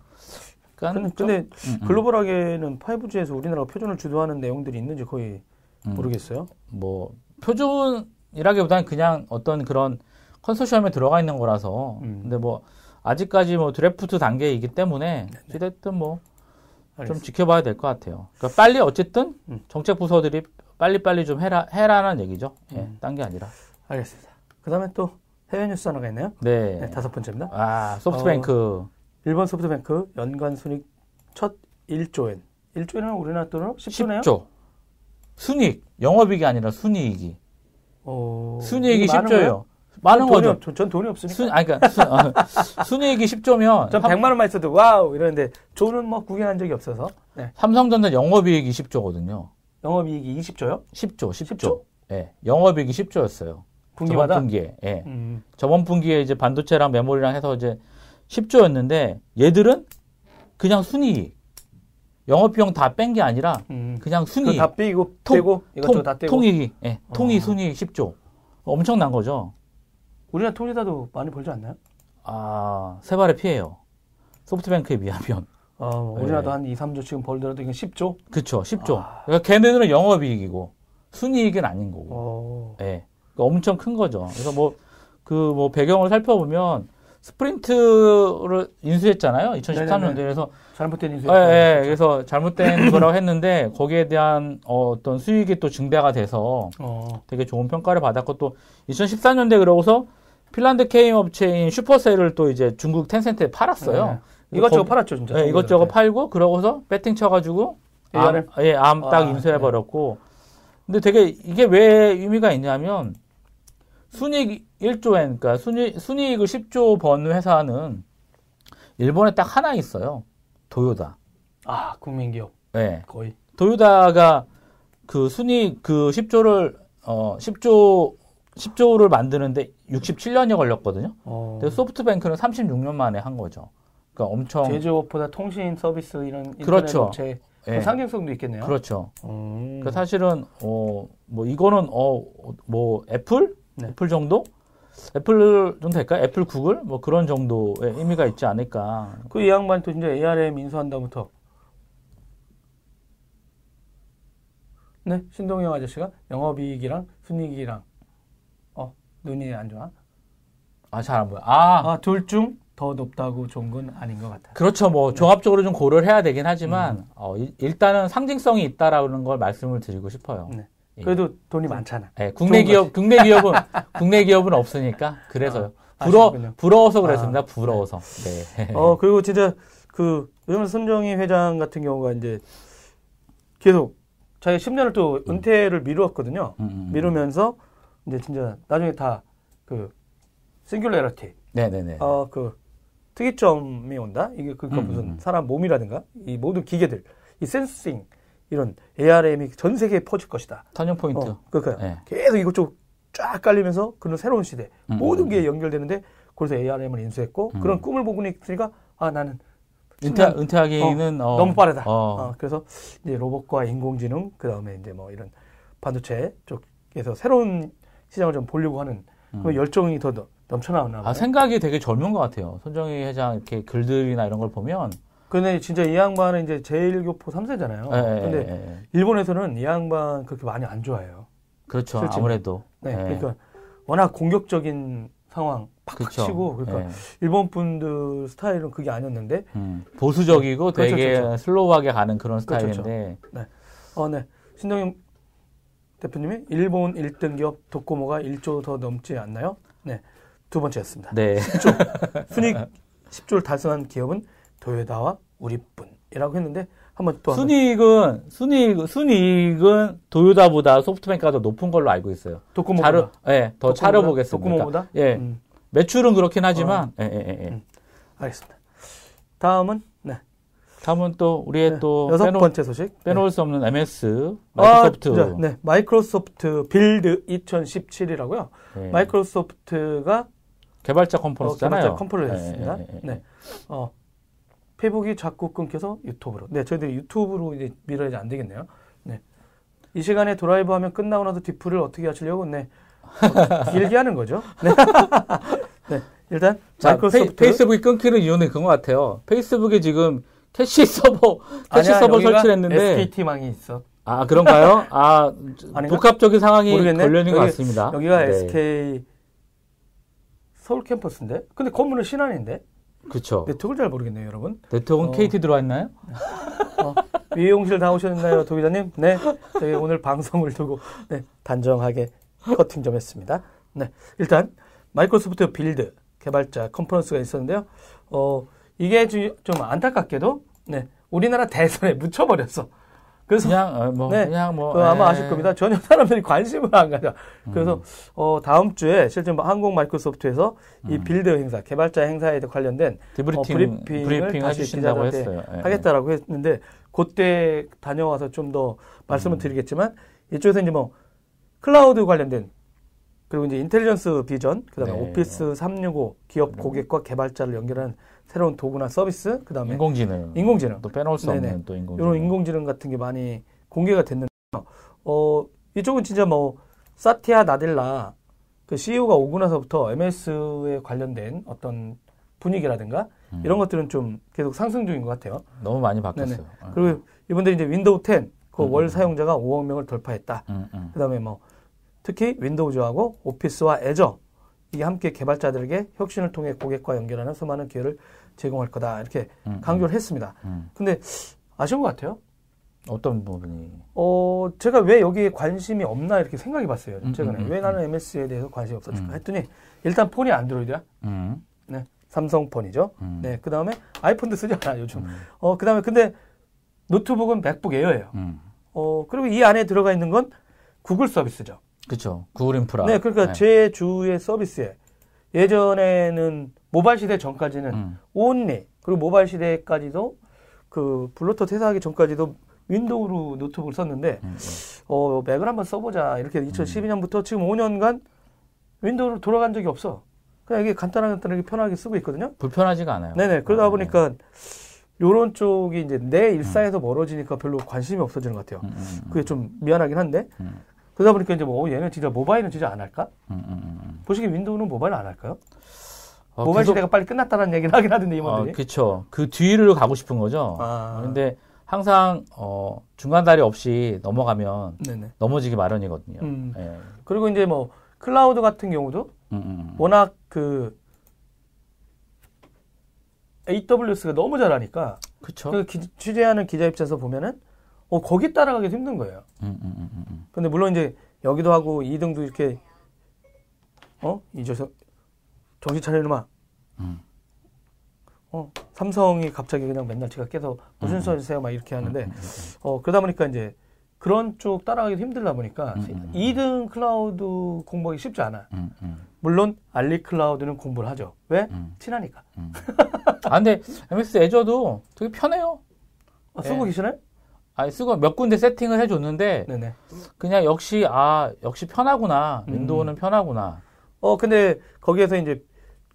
약간 근데, 좀- 근데 음, 음. 글로벌하게는 5G에서 우리나라가 표준을 주도하는 내용들이 있는지 거의 음. 모르겠어요. 뭐 표준이라기보다는 그냥 어떤 그런 컨소시엄에 들어가 있는 거라서 음. 근데 뭐 아직까지 뭐 드래프트 단계이기 때문에 어찌됐든 뭐좀 알겠습니다. 지켜봐야 될 것 같아요. 그러니까 빨리 어쨌든 음. 정책 부서들이 빨리 빨리 좀 해라 해라는 얘기죠. 예, 음. 딴게 아니라. 알겠습니다. 그 다음에 또 해외 뉴스 하나가 있네요. 네. 네, 다섯 번째입니다. 아 소프트뱅크 일본 소프트뱅크 연간 순익 첫 1조엔. 1조엔은 우리나라 돈으로 10조네요? 10조. 순이익 영업이익이 아니라 순이익이 어, 순이익이 이게 많은 거예요? 10조예요. 많은 거죠. 없, 전, 전 돈이 없으니까. 순 아니 그러니까 순, 어, 순이익이 10조면 전 100만 원만 있어도 wow 이러는데 조는 뭐 구경한 적이 없어서. 네. 삼성전자 영업이익이 10조거든요. 영업이익이 20조요? 10조, 10조. 10조? 예. 영업이익이 10조였어요. 분기마다. 저번 분기에. 예. 음. 저번 분기에 이제 반도체랑 메모리랑 해서 이제 10조였는데 얘들은 그냥 순이익. 영업비용 다 뺀 게 아니라 음. 그냥 순이익. 다 빼고 통, 다 떼고. 통이익. 예. 통이 어. 순이익 10조. 엄청난 거죠. 우리나라 통일사도 많이 벌지 않나요? 아, 세 발의 피해요. 소프트뱅크에 비하면. 어, 네. 우리나라도 한 2, 3조 지금 벌더라도 이건 10조? 그쵸, 10조. 아. 그러니까 걔네들은 영업이익이고, 순이익은 아닌 거고. 어. 예. 그러니까 엄청 큰 거죠. 그래서 뭐, 그 뭐 배경을 살펴보면, 스프린트를 인수했잖아요. 2013년도에. 네네네. 그래서, 잘못된 인수. 예, 예. 그래서 잘못된 거라고 했는데, 거기에 대한 어, 어떤 수익이 또 증대가 돼서 어. 되게 좋은 평가를 받았고, 또 2014년도에 그러고서 핀란드 게임 업체인 슈퍼셀을 또 이제 중국 텐센트에 팔았어요. 네. 이것저것 팔았죠, 진짜. 예, 이것저것 팔고 그러고서 베팅 쳐가지고? 암, 예, 암딱 아, 인수해 버렸고 근데 되게 이게 왜 의미가 있냐면 순이익 1조엔 그러니까 순이, 순이익을 10조 번 회사는 일본에 딱 하나 있어요 도요다 아, 국민기업. 예. 거의. 도요다가 그 순이익 그 10조를 어 10조 10조를 만드는데 67년이 걸렸거든요 어. 근데 소프트뱅크는 36년 만에 한 거죠 그러니까 엄청 제조업보다 통신 서비스 이런 그렇죠. 업체 예. 상징성도 있겠네요. 그렇죠 음. 그 사실은 어 뭐 이거는 어 뭐 애플 네. 애플 정도? 애플 정도 될까 애플 구글? 뭐 그런 정도의 의미가 있지 않을까. 그 이 양반 또 진짜 ARM 인수한다부터 네 신동영 아저씨가 영업이익이랑 순이익이랑. 어 눈이 안 좋아? 아 잘 안 보여. 아. 아둘 중더 높다고 좋은 건 아닌 것 같아 그렇죠. 뭐 종합적으로 좀 고려를 해야 되긴 하지만 어, 일- 일단은 상징성이 있다라는 걸 말씀을 드리고 싶어요. 네. 예. 그래도 돈이 많잖아. 예, 국내 기업 국내 기업은 국내 기업은 없으니까 그래서요. 아, 부러 아쉽군요. 부러워서 그랬습니다. 아, 부러워서. 네. 어 그리고 진짜 그 요즘 손정희 회장 같은 경우가 이제 계속 자기 10년을 또 은퇴를 미루었거든요. 음, 음, 음. 미루면서 이제 진짜 나중에 다 그 싱귤레러티 네네네. 어, 그 특이점이 온다. 이게 그니까 음, 무슨 음. 사람 몸이라든가? 이 모든 기계들, 이 센싱 이런 ARM이 전 세계에 퍼질 것이다. 터닝 포인트 어, 그러니까 네. 계속 이것저것 쫙 깔리면서 그런 새로운 시대 음, 모든 음, 게 연결되는데 그래서 ARM을 인수했고 음. 그런 꿈을 보고 있으니까 아 나는 은퇴, 10년 은퇴하기는 어, 너무 빠르다. 어. 어, 그래서 이제 로봇과 인공지능 그 다음에 이제 뭐 이런 반도체 쪽에서 새로운 시장을 좀 보려고 하는 그 열정이 더 넘- 넘쳐나오나. 아, 생각이 되게 젊은 것 같아요. 손정희 회장 이렇게 글들이나 이런 걸 보면. 근데 진짜 이 양반은 이제 제1교포 3세잖아요. 예, 예, 근데 예, 예. 일본에서는 이 양반 그렇게 많이 안 좋아해요. 그렇죠. 실제. 아무래도. 네, 예. 그러니까 워낙 공격적인 상황 팍팍 그쵸. 치고 그러니까 예. 일본 분들 스타일은 그게 아니었는데 음, 보수적이고 그렇죠, 되게 그렇죠. 슬로우하게 가는 그런 그렇죠, 스타일인데 어, 네. 신동영 대표님이 일본 1등 기업 도코모가 1조 더 넘지 않나요? 네. 두 번째였습니다. 네. 순익 10조를 달성한 기업은 도요다와 우리뿐이라고 했는데 한번 또 순이익은 순이익 순이익은 도요다보다 소프트뱅크가 더 높은 걸로 알고 있어요. 도코모보다 차려, 예, 더 차려 보겠습니다. 도코모보다? 예, 음, 매출은 그렇긴 하지만, 예, 예, 예, 예. 음. 알겠습니다. 다음은 네. 다음은 또 우리의 네, 또 여섯 빼놓, 번째 소식. 빼놓을 수 없는 MS 아, 마이크로소프트. 진짜, 네. 마이크로소프트 Build 2017이라고요. 예. 마이크로소프트가 개발자 어, 컨퍼런스잖아요. 개발자 컨퍼를 예, 했습니다. 예, 예, 예. 네. 어, 페북이 자꾸 끊겨서 유튜브로. 네, 저희들이 유튜브로 이제 밀어야지 안 되겠네요. 네. 이 시간에 드라이브 하면 끝나고 나서 뒤풀이를 어떻게 하시려고? 네. 어, 길게 하는 거죠. 네. 네. 일단 자, 페이, 스북이 끊기는 이유는 그런 것 같아요. 페이스북에 지금 캐시 서버, 캐시 아니야, 서버 설치를 했는데, SKT망이 있어. 아, 그런가요? 아, 아닌가? 복합적인 상황이 모르겠네. 걸려있는 것 여기- 같습니다. 여기가 네. SK 서울 캠퍼스인데? 근데 건물은 신안인데? 그쵸. 네트워크를 잘 모르겠네요, 여러분. 네트워크는 어. KT 들어와 있나요? 어, 미용실 다녀오셨나요, 도기자님? 네. 저희 오늘 방송을 두고, 네, 단정하게 커팅 좀 했습니다. 네. 일단, 마이크로소프트 Build 개발자 컨퍼런스가 있었는데요. 어, 이게 주- 좀 안타깝게도, 네, 우리나라 대선에 묻혀버렸어. 그래서, 그냥, 어, 뭐, 네. 그냥 뭐. 그 아마 에. 아실 겁니다. 전혀 사람들이 관심을 안 가져. 음. 그래서 어, 다음 주에 실제 뭐 한국 마이크로소프트에서 이 음. Build 행사, 개발자 행사에 관련된 debriefing, 어, 브리핑을 브리핑 다시 해주신다고 했어요. 예. 하겠다라고 했는데 그때 다녀와서 좀 더 말씀을 음. 드리겠지만 이쪽에서 이제 뭐 클라우드 관련된 그리고 이제 intelligence vision, 그다음에 네. 오피스 365 기업 네. 고객과 개발자를 연결하는 새로운 도구나 서비스, 그 다음에 인공지능. 인공지능. 또 빼놓을 수 네네. 없는 또 인공지능. 이런 인공지능 같은 게 많이 공개가 됐는데, 어, 이쪽은 진짜 뭐, 사티아 나델라, 그 CEO가 오고 나서부터 MS에 관련된 어떤 분위기라든가, 음. 이런 것들은 좀 계속 상승 중인 것 같아요. 너무 많이 바뀌었어요. 어. 그리고 이분들이 이제 윈도우 10, 그 음, 월 음. 사용자가 5억 명을 돌파했다. 음, 음. 그 다음에 뭐, 특히 윈도우즈하고 오피스와 Azure, 이게 함께 개발자들에게 혁신을 통해 고객과 연결하는 수많은 기회를 제공할 거다. 이렇게 음, 강조를 했습니다. 음. 근데 아쉬운 것 같아요. 어떤 부분이. 어, 제가 왜 여기에 관심이 없나 이렇게 생각해 봤어요. 음, 최근에. 음, 음, 왜 나는 MS에 대해서 관심이 없었을까 음. 했더니, 일단 폰이 안드로이드야. 음, 네. 삼성 폰이죠. 음. 네. 그 다음에 아이폰도 쓰지 않아, 요즘. 음, 어, 그 다음에 근데 노트북은 맥북 에어예요. 음. 어, 그리고 이 안에 들어가 있는 건 구글 서비스죠. 그쵸. 구글 인프라. 네. 그러니까 제 주의 서비스에 예전에는 모바일 시대 전까지는 음, only, 그리고 모바일 시대까지도 그 블루투스 회사하기 전까지도 윈도우로 노트북을 썼는데, 음, 음. 어, 맥을 한번 써보자. 이렇게 2012년부터 지금 5년간 윈도우로 돌아간 적이 없어. 그냥 이게 간단하게 간단하게 편하게 쓰고 있거든요. 불편하지가 않아요. 네네. 그러다 아, 보니까 요런 쪽이 이제 내 일상에서 멀어지니까 별로 관심이 없어지는 것 같아요. 음, 음, 음. 그게 좀 미안하긴 한데. 음, 그러다 보니까 이제 뭐, 어, 얘는 진짜 모바일은 진짜 안 할까? 음, 음, 음. 보시기에 윈도우는 모바일 안 할까요? 어, 모바일 계속- 시대가 빨리 끝났다는 얘기를 하긴 하던데, 어, 이분들이. 그쵸. 그 뒤를 가고 싶은 거죠. 아. 근데 항상, 어, 중간 다리 없이 넘어가면 네네. 넘어지기 마련이거든요. 음. 예. 그리고 이제 뭐, 클라우드 같은 경우도 음, 음, 음. 워낙 그, AWS가 너무 잘하니까 그쵸. 그 기- 취재하는 기자 입장에서 보면은 어 거기 따라가기 힘든 거예요. 음, 음, 음, 음, 음. 근데 물론 이제 여기도 하고 2등도 이렇게 어 이저서 정신 차려 이놈아. 음. 어 삼성이 갑자기 그냥 맨날 제가 깨서 무슨 음. 소리 세요 막 이렇게 하는데 어 그러다 보니까 이제 그런 쪽 따라가기 힘들다 보니까 음, 음, 음. 2등 클라우드 공부하기 쉽지 않아. 음, 음, 물론 알리 클라우드는 공부를 하죠. 왜? 음, 친하니까. 음. 아, 근데 MS 애저도 되게 편해요. 어, 쓰고 네. 계시나요? 아니, 쓰고 몇 군데 세팅을 해줬는데, 네네. 그냥 역시, 아, 역시 편하구나. 음. 윈도우는 편하구나. 어, 근데 거기에서 이제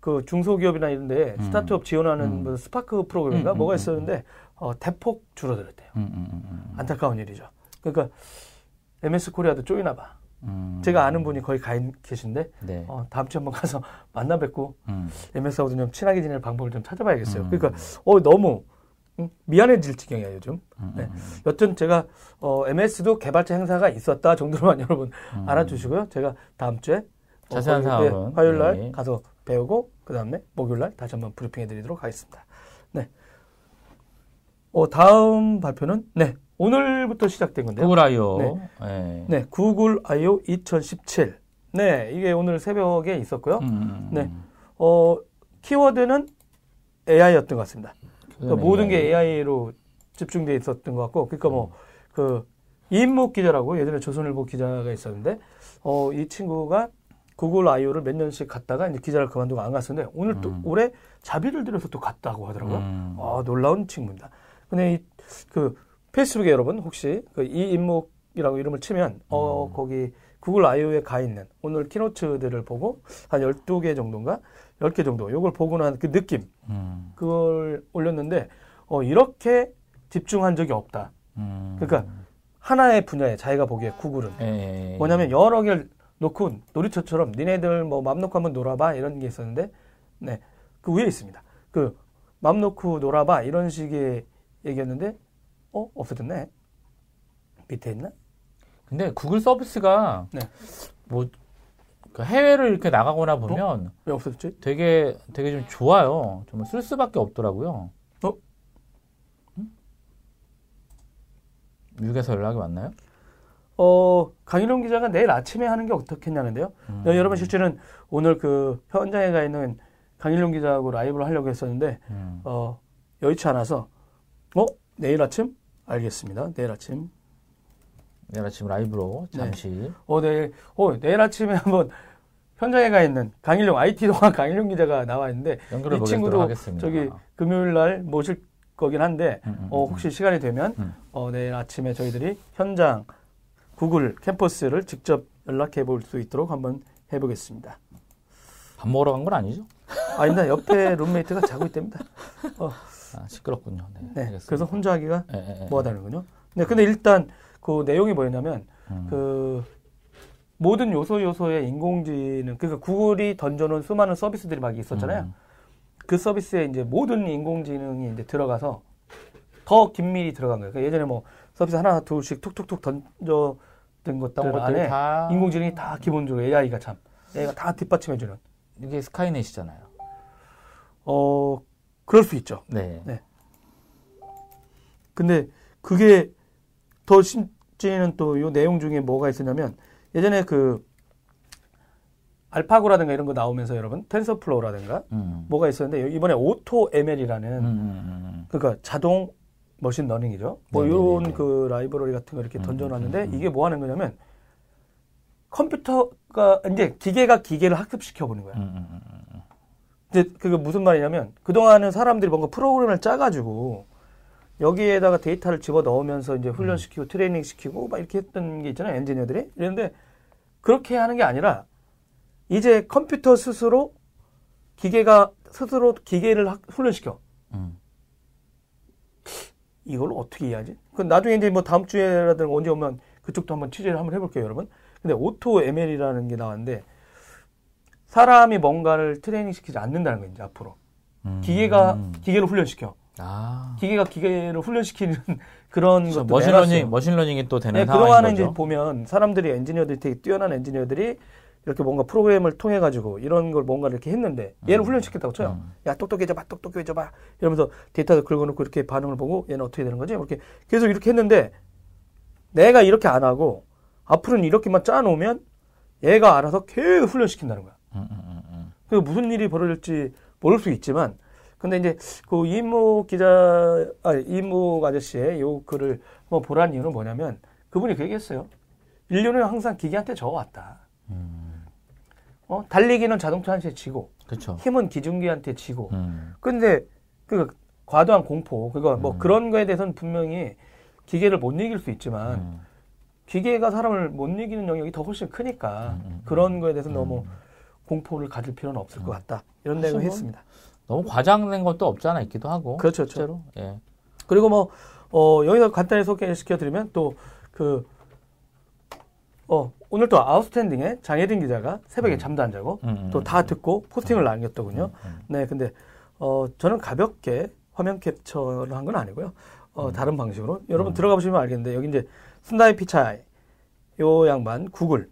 그 중소기업이나 이런데 음. 스타트업 지원하는 음. 뭐 스파크 프로그램인가 음, 음, 뭐가 음, 있었는데 어, 대폭 줄어들었대요. 음, 음, 음, 음. 안타까운 일이죠. 그러니까 MS 코리아도 쪼이나 봐. 음. 제가 아는 분이 거기 가 있- 계신데 네. 어, 다음 주에 한번 가서 만나 뵙고 음. MS하고도 좀 친하게 지낼 방법을 좀 찾아봐야겠어요. 음. 그러니까 어, 너무 음, 미안해질 지경이에요 요즘. 음, 네. 음, 여튼 제가 어, MS도 개발자 행사가 있었다 정도로만 여러분 음. 알아주시고요. 제가 다음 주에 어, 자세한 거기, 네, 사항은, 화요일 날 네. 가서 배우고 그 다음에 목요일 날 다시 한번 브리핑해 드리도록 하겠습니다. 네. 어, 다음 발표는 네 오늘부터 시작된 건데요. 구글 아이오. 네. 네. 네, 구글 I.O. 2017. 네, 이게 오늘 새벽에 있었고요. 음, 네. 어, 키워드는 AI였던 것 같습니다. 그러니까 그러네. 모든 게 AI로 집중돼 있었던 것 같고, 그러니까 뭐, 그, 이인묵 기자라고 예전에 조선일보 기자가 있었는데, 어, 이 친구가 구글 I.O.를 몇 년씩 갔다가 이제 기자를 그만두고 안 갔었는데, 오늘 또 음. 올해 자비를 들여서 또 갔다고 하더라고요. 음. 아, 놀라운 친구입니다. 근데 이, 그, 페이스북에 여러분, 혹시 그 이인묵이라고 이름을 치면, 어, 음. 거기 구글 I.O.에 가 있는 오늘 키노츠들을 보고 한 12개 정도인가? 10개 정도. 요걸 보고 난 그 느낌. 음. 그걸 올렸는데, 어, 이렇게 집중한 적이 없다. 음. 그러니까 하나의 분야에 자기가 보기에 구글은. 예. 뭐냐면 여러 개를 놓고 놀이터처럼 니네들 뭐 맘 놓고 한번 놀아봐 이런 게 있었는데, 네. 그 위에 있습니다. 그 맘 놓고 놀아봐 이런 식의 얘기였는데, 어? 없어졌네. 밑에 있나? 근데 구글 서비스가 네. 뭐 그 해외를 이렇게 나가거나 보면 왜 없어졌지? 되게 되게 좀 좋아요. 정말 쓸 수밖에 없더라고요. 어? 음? 미국에서 연락이 왔나요? 어, 강일용 기자가 내일 아침에 하는 게 어떻겠냐는데요. 음. 네, 여러분 실제는 오늘 그 현장에 가 있는 강일용 기자하고 라이브를 하려고 했었는데, 음. 어, 여의치 않아서, 어? 내일 아침? 알겠습니다. 내일 아침. 내일 아침 라이브로 네. 잠시 어, 내일, 어, 내일 아침에 한번 현장에 가 있는 강일용, IT 동안 강일용 기자가 나와 있는데, 이 친구도 하겠습니다. 저기 금요일 날 모실 거긴 한데, 음, 음, 어, 음, 혹시 시간이 되면, 음. 어, 내일 아침에 저희들이 현장, 구글 캠퍼스를 직접 연락해 볼 수 있도록 한번 해보겠습니다. 밥 먹으러 간 건 아니죠? 아닙니다. 옆에 룸메이트가 자고 있답니다. 아, 시끄럽군요. 네. 네. 그래서 혼자 하기가 예. 뭐하다는군요. 네. 근데 일단 그 내용이 뭐였냐면 음. 그 모든 요소 요소의 인공지능 그러니까 구글이 던져놓은 수많은 서비스들이 막 있었잖아요. 음. 그 서비스에 이제 모든 인공지능이 이제 들어가서 더 긴밀히 들어간 거예요. 그러니까 예전에 뭐 서비스 하나 둘씩 툭툭툭 어떤 것들 안에 다 인공지능이 다 기본적으로 AI가 참 AI가 다 뒷받침해주는. 이게 스카이넷이잖아요. 어 그럴 수 있죠. 네. 네. 근데 그게 더 심지는 또요 내용 중에 뭐가 있었냐면 예전에 그 알파고라든가 이런 거 나오면서 여러분 TensorFlow라든가 음. 뭐가 있었는데 이번에 오토 ML이라는 음. 그러니까 자동 machine learning이죠. 뭐. 이런 그 라이브러리 같은 거 이렇게 음, 던져놨는데. 이게 뭐 하는 거냐면 컴퓨터가 이제 기계가 기계를 학습시켜 보는 거야. 근데 그게 무슨 말이냐면 그동안은 사람들이 뭔가 프로그램을 짜가지고 여기에다가 데이터를 집어 넣으면서 이제 훈련시키고 트레이닝 시키고 막 이렇게 했던 게 있잖아요 엔지니어들이 이랬는데 그렇게 하는 게 아니라 이제 컴퓨터 스스로 기계가 스스로 기계를 학- 훈련시켜 음. 이걸 어떻게 이해하지? 그 나중에 이제 뭐 다음 주에라든가 언제 오면 그쪽도 한번 취재를 한번 해볼게요 여러분 근데 오토 ML이라는 게 나왔는데 사람이 뭔가를 트레이닝 시키지 않는다는 거예요 이제 앞으로 음. 기계가 음. 기계를 훈련시켜. 아. 기계가 기계를 훈련시키는 그런 그래서 것도 machine learning. machine learning이 또 되는 네, 상황인 그동안은 거죠. 이제 보면 사람들이 엔지니어들이 되게 뛰어난 엔지니어들이 이렇게 뭔가 프로그램을 통해 가지고 이런 걸 뭔가 이렇게 했는데 얘를 음. 훈련시켰다고 쳐요. 음. 야 똑똑해져 봐, 똑똑해져 봐 이러면서 데이터도 긁어놓고 이렇게 반응을 보고 얘는 어떻게 되는 거지? 이렇게 계속 이렇게 했는데 내가 이렇게 안 하고 앞으로는 이렇게만 짜놓으면 얘가 알아서 계속 훈련시킨다는 거야. 음, 음, 음, 음. 그 무슨 일이 벌어질지 모를 수 있지만 근데 이제 그 이모 기자 아 이모 아저씨의 요 글을 한번 보란 이유는 뭐냐면 그분이 그 얘기했어요. 인류는 항상 기계한테 져왔다. 음. 어 달리기는 자동차한테 지고 그렇죠. 힘은 기중기한테 지고. 음. 근데 그 과도한 공포 그거 뭐 음. 그런 거에 대해서는 분명히 기계를 못 이길 수 있지만 음. 기계가 사람을 못 이기는 영역이 더 훨씬 크니까 음, 음, 그런 거에 대해서 너무 음. 공포를 가질 필요는 없을 것 같다. 이런 내용을 뭐 했습니다. 너무 과장된 것도 없지 않아 있기도 하고. 그렇죠, 그렇죠. 실제로. 예. 그리고 뭐, 어, 여기서 간단히 소개시켜드리면 또, 그, 어, 오늘 또 아웃스탠딩에 장혜린 기자가 새벽에 음. 잠도 안 자고 음, 음, 또다 듣고 포스팅을 남겼더군요. 음, 음. 네, 근데, 어, 저는 가볍게 화면 캡처를 한 건 아니고요. 어, 다른 방식으로. 여러분 들어가 보시면 알겠는데 여기 이제 순다이 피차이 요 양반 구글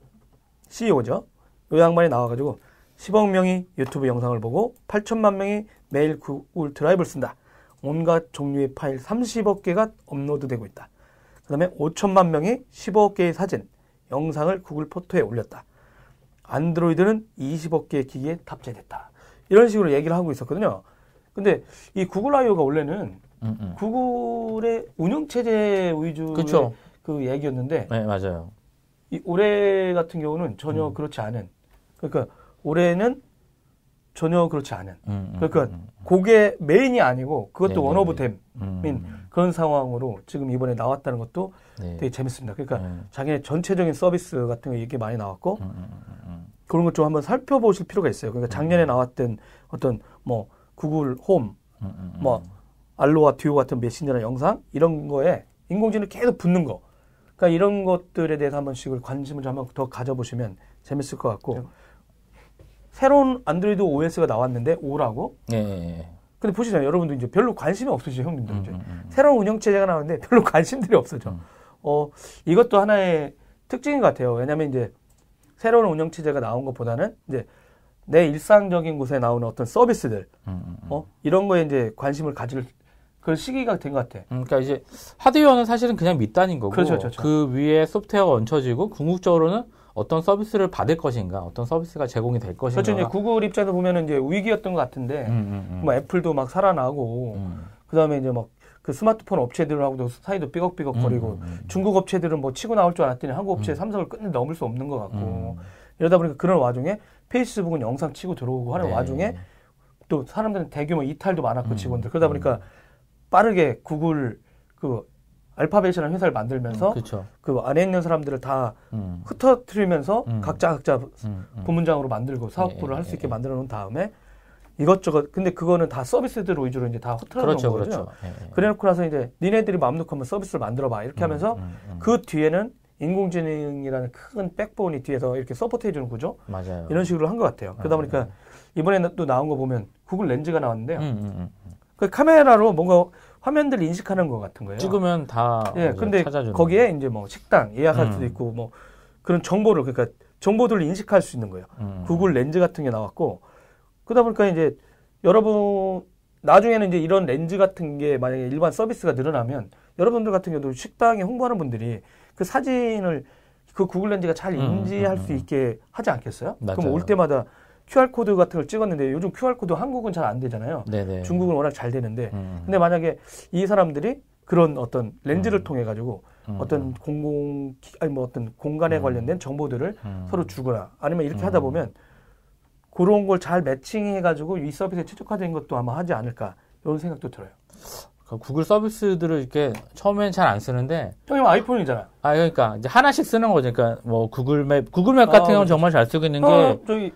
CEO죠. 요 양반이 나와가지고 10억 명이 유튜브 영상을 보고 8천만 명이 매일 구글 드라이브를 쓴다. 온갖 종류의 파일 30억 개가 업로드되고 있다. 그 다음에 5천만 명이 15억 개의 사진, 영상을 구글 포토에 올렸다. 안드로이드는 20억 개의 기기에 탑재됐다. 이런 식으로 얘기를 하고 있었거든요. 근데 이 구글 아이오가 원래는 음, 음. 구글의 운영체제 위주의 그쵸. 그 얘기였는데 네, 맞아요. 이 올해 같은 경우는 전혀 음. 그렇지 않은 그러니까 올해는 전혀 그렇지 않은 음, 음, 그러니까 음, 그게 메인이 아니고 그것도 네네네. 원오브템인 음, 그런 상황으로 지금 이번에 나왔다는 것도 네. 되게 재밌습니다. 그러니까 네. 자기네 전체적인 서비스 같은 거 이게 많이 나왔고 음, 음, 음, 음. 그런 것 좀 한번 살펴보실 필요가 있어요. 그러니까 작년에 나왔던 어떤 뭐 구글 홈, 음, 음, 음. 뭐 알로와 듀오 같은 메신저나 영상 이런 거에 인공지능 계속 붙는 거. 그러니까 이런 것들에 대해서 한 번씩을 관심을 좀 한번 더 가져보시면 재밌을 것 같고 새로운 안드로이드 OS가 나왔는데 5라고. 예, 예, 예. 근데 보시잖아요. 여러분도 이제 별로 관심이 없으시죠, 형님들 이제. 음, 음, 새로운 운영 체제가 나왔는데 별로 관심들이 없어져. 음. 어, 이것도 하나의 특징인 것 같아요. 왜냐면 이제 새로운 운영 체제가 나온 것보다는 이제 내 일상적인 곳에 나오는 어떤 서비스들, 음, 음, 음. 어, 이런 거에 이제 관심을 가질 그런 시기가 된 것 같아. 음, 그러니까 이제 하드웨어는 사실은 그냥 밑단인 거고 그렇죠, 그렇죠. 그 위에 소프트웨어가 얹혀지고 궁극적으로는 어떤 서비스를 받을 것인가, 어떤 서비스가 제공이 될 것인가. 그렇죠. 이제 구글 입장에서 보면은 이제 위기였던 것 같은데, 음, 음, 음. 뭐 애플도 막 살아나고, 음. 그 다음에 이제 막 그 스마트폰 업체들하고도 사이도 삐걱삐걱거리고, 음. 중국 업체들은 뭐 치고 나올 줄 알았더니 한국 업체 음. 삼성을 끝내 넘을 수 없는 것 같고, 음. 이러다 보니까 그런 와중에 페이스북은 영상 치고 들어오고 하는 네. 와중에 또 사람들은 대규모 이탈도 많았고 음. 직원들 그러다 보니까 빠르게 구글 그 알파벳이라는 회사를 만들면서 그렇죠. 그 안에 있는 사람들을 다 음. 흩어뜨리면서 음. 각자 각자 음, 음. 부문장으로 만들고 사업부를 예, 할수 예, 있게 예. 만들어 놓은 다음에 이것저것 근데 그거는 다 서비스들 위주로 이제 다 흩어져 놓은 그렇죠, 거죠. 그렇죠. 예, 예. 그래놓고 나서 이제 니네들이 마음 놓고 한번 서비스를 만들어 봐 이렇게 하면서 음, 음. 그 뒤에는 인공지능이라는 큰 백본이 뒤에서 이렇게 서포트해 주는 구조 맞아요. 이런 식으로 한 것 같아요. 그러다 아, 보니까 이번에 또 나온 거 보면 구글 렌즈가 나왔는데요. 음, 음, 음. 그 카메라로 뭔가 화면들 인식하는 것 같은 거예요. 찍으면 다 예, 근데 찾아주는 거기에 이제 뭐 식당 예약할 음. 수도 있고 뭐 그런 정보를 그러니까 정보들을 인식할 수 있는 거예요. 음. 구글 렌즈 같은 게 나왔고 그러다 보니까 이제 여러분 나중에는 이제 이런 렌즈 같은 게 만약에 일반 서비스가 늘어나면 여러분들 같은 경우도 식당에 홍보하는 분들이 그 사진을 그 구글 렌즈가 잘 음, 인지할 음, 수 음. 있게 하지 않겠어요? 그럼 맞아요. 올 때마다 QR 코드 같은 걸 찍었는데 요즘 QR 코드 한국은 잘 안 되잖아요. 네네. 중국은 워낙 잘 되는데 음. 근데 만약에 이 사람들이 그런 어떤 렌즈를 음. 통해 가지고 음. 어떤 공공 기- 아니 뭐 어떤 공간에 음. 관련된 정보들을 음. 서로 주거나 아니면 이렇게 음. 하다 보면 그런 걸 잘 매칭해 가지고 이 서비스에 최적화된 것도 아마 하지 않을까 이런 생각도 들어요. 그 구글 서비스들을 이렇게 처음엔 잘 안 쓰는데 형님 아이폰이잖아. 아 그러니까 이제 하나씩 쓰는 거죠. 그러니까 뭐 구글 맵 구글 맵 같은 아, 경우는 그렇죠. 정말 잘 쓰고 있는 어, 게 저기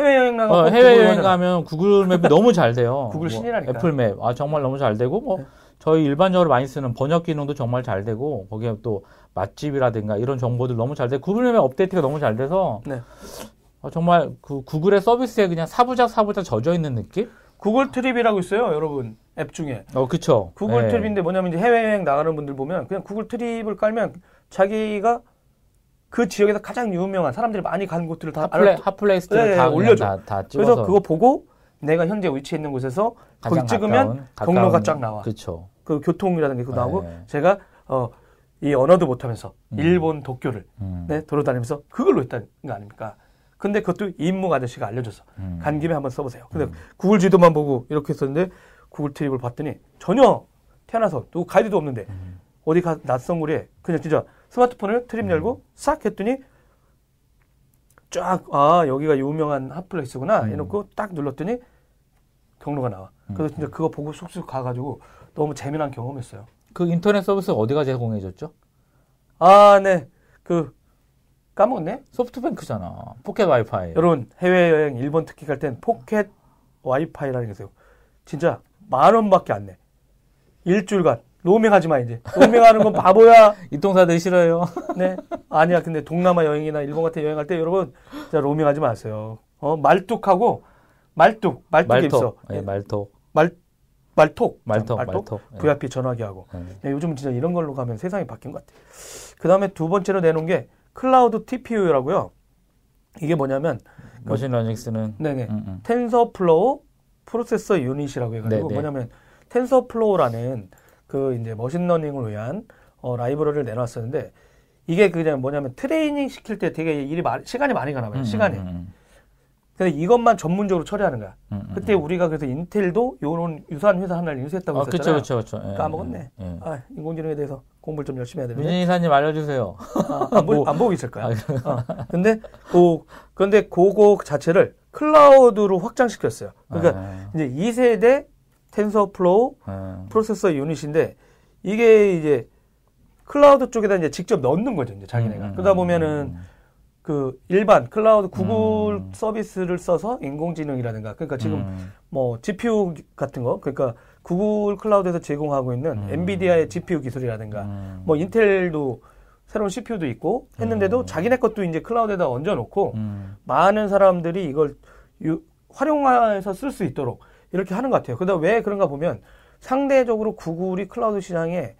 해외 여행 나가 어, 해외여행 가면 구글 맵이 너무 잘 돼요. 구글 뭐 신이라니까. 애플 맵. 아, 정말 너무 잘 되고, 뭐, 네. 저희 일반적으로 많이 쓰는 번역 기능도 정말 잘 되고, 거기에 또 맛집이라든가 이런 정보들 너무 잘 되고, 구글 맵의 업데이트가 너무 잘 돼서, 네. 어, 정말 그 구글의 서비스에 그냥 사부작 사부작 젖어 있는 느낌? 구글 트립이라고 있어요, 여러분 앱 중에. 어, 그쵸. 구글 네. 트립인데 뭐냐면 이제 해외여행 나가는 분들 보면 그냥 구글 트립을 깔면 자기가 그 지역에서 가장 유명한 사람들이 많이 가는 곳들을 다 핫플레, 알아. 핫플레이스들을 네, 다, 그냥 올려줘. 다, 다. 그래서 그거 보고 내가 현재 위치해 있는 곳에서 거기 찍으면 가까운, 경로가 쫙 나와. 그쵸. 그 교통이라는 게 그거 나오고 네. 제가 어, 이 언어도 못하면서 음. 일본 도쿄를 음. 네, 돌아다니면서 그걸로 했다는 거 아닙니까? 근데 그것도 임무 아저씨가 알려줘서 음. 간 김에 한번 써보세요. 근데 구글 지도만 보고 이렇게 했었는데 구글 트립을 봤더니 전혀 태어나서 누구 가이드도 없는데 음. 어디 가 낯선 거리에 그냥 진짜 스마트폰을 트립 음. 열고 싹 했더니 쫙 아 여기가 유명한 핫플레이스구나 음. 해놓고 딱 눌렀더니 경로가 나와. 그래서 진짜 그거 보고 쑥쑥 가가지고 너무 재미난 경험했어요. 그 인터넷 서비스 어디가 제공해줬죠? 아, 네. 그 까먹었네. 소프트뱅크잖아. 포켓 와이파이. 여러분 해외여행 일본 특히 갈 땐 포켓 와이파이라는 게 있어요. 진짜 만 원밖에 안 내. 일주일간 로밍하지 마 이제. 로밍하는 건 바보야. 이통사들 싫어요. 네. 아니야. 근데 동남아 여행이나 일본 같은 여행 갈때 여러분 진짜 로밍하지 마세요. 어 말뚝하고 말뚝 말뚝이 있어. 말톡. 예, 말톡. 말 말톡, 말톡, 말톡. 예. VIP 전화기 하고. 예. 네, 요즘은 진짜 이런 걸로 가면 세상이 바뀐 것 같아요. 그 다음에 두 번째로 내놓은 게 클라우드 TPU라고요. 이게 뭐냐면, 머신 러닝 쓰는. 네네. 음, 음. TensorFlow processor unit이라고 해가지고 네네. 뭐냐면 TensorFlow라는 그 이제 machine learning을 위한 어, 라이브러리를 내놨었는데 이게 그냥 뭐냐면 트레이닝 시킬 때 되게 일이 많, 시간이 많이 가나 봐요. 음, 시간이. 음, 음, 근데 이것만 전문적으로 처리하는 거야. 음, 음, 그때 음. 우리가 그래서 인텔도 요런 유사한 회사 하나를 인수했다고 아, 그쵸, 했었잖아요. 그쵸, 그쵸. 예, 까먹었네. 예, 예. 아, 인공지능에 대해서 공부를 좀 열심히 해야 되는데. 민진 이사님 알려주세요. 아, 안, 보, 뭐. 안 보고 있을 거야. 어. 근데 그 근데 그거 자체를 클라우드로 확장시켰어요. 그러니까 아, 이제 2세대 TensorFlow 아, processor unit인데 이게 이제 클라우드 쪽에다 이제 직접 넣는 거죠, 이제 자기네가. 음, 그러다 보면은 그 일반 클라우드 구글 음. 서비스를 써서 인공지능이라든가 그러니까 지금 음, 뭐 GPU 같은 거 그러니까 구글 클라우드에서 제공하고 있는 음. 엔비디아의 GPU 기술이라든가 음, 뭐 인텔도 새로운 CPU도 있고 했는데도 음. 자기네 것도 이제 클라우드에다 얹어 놓고 음, 많은 사람들이 이걸 유- 활용해서 쓸 수 있도록 이렇게 하는 것 같아요. 근데 왜 그런가 보면 상대적으로 구글이 클라우드 시장에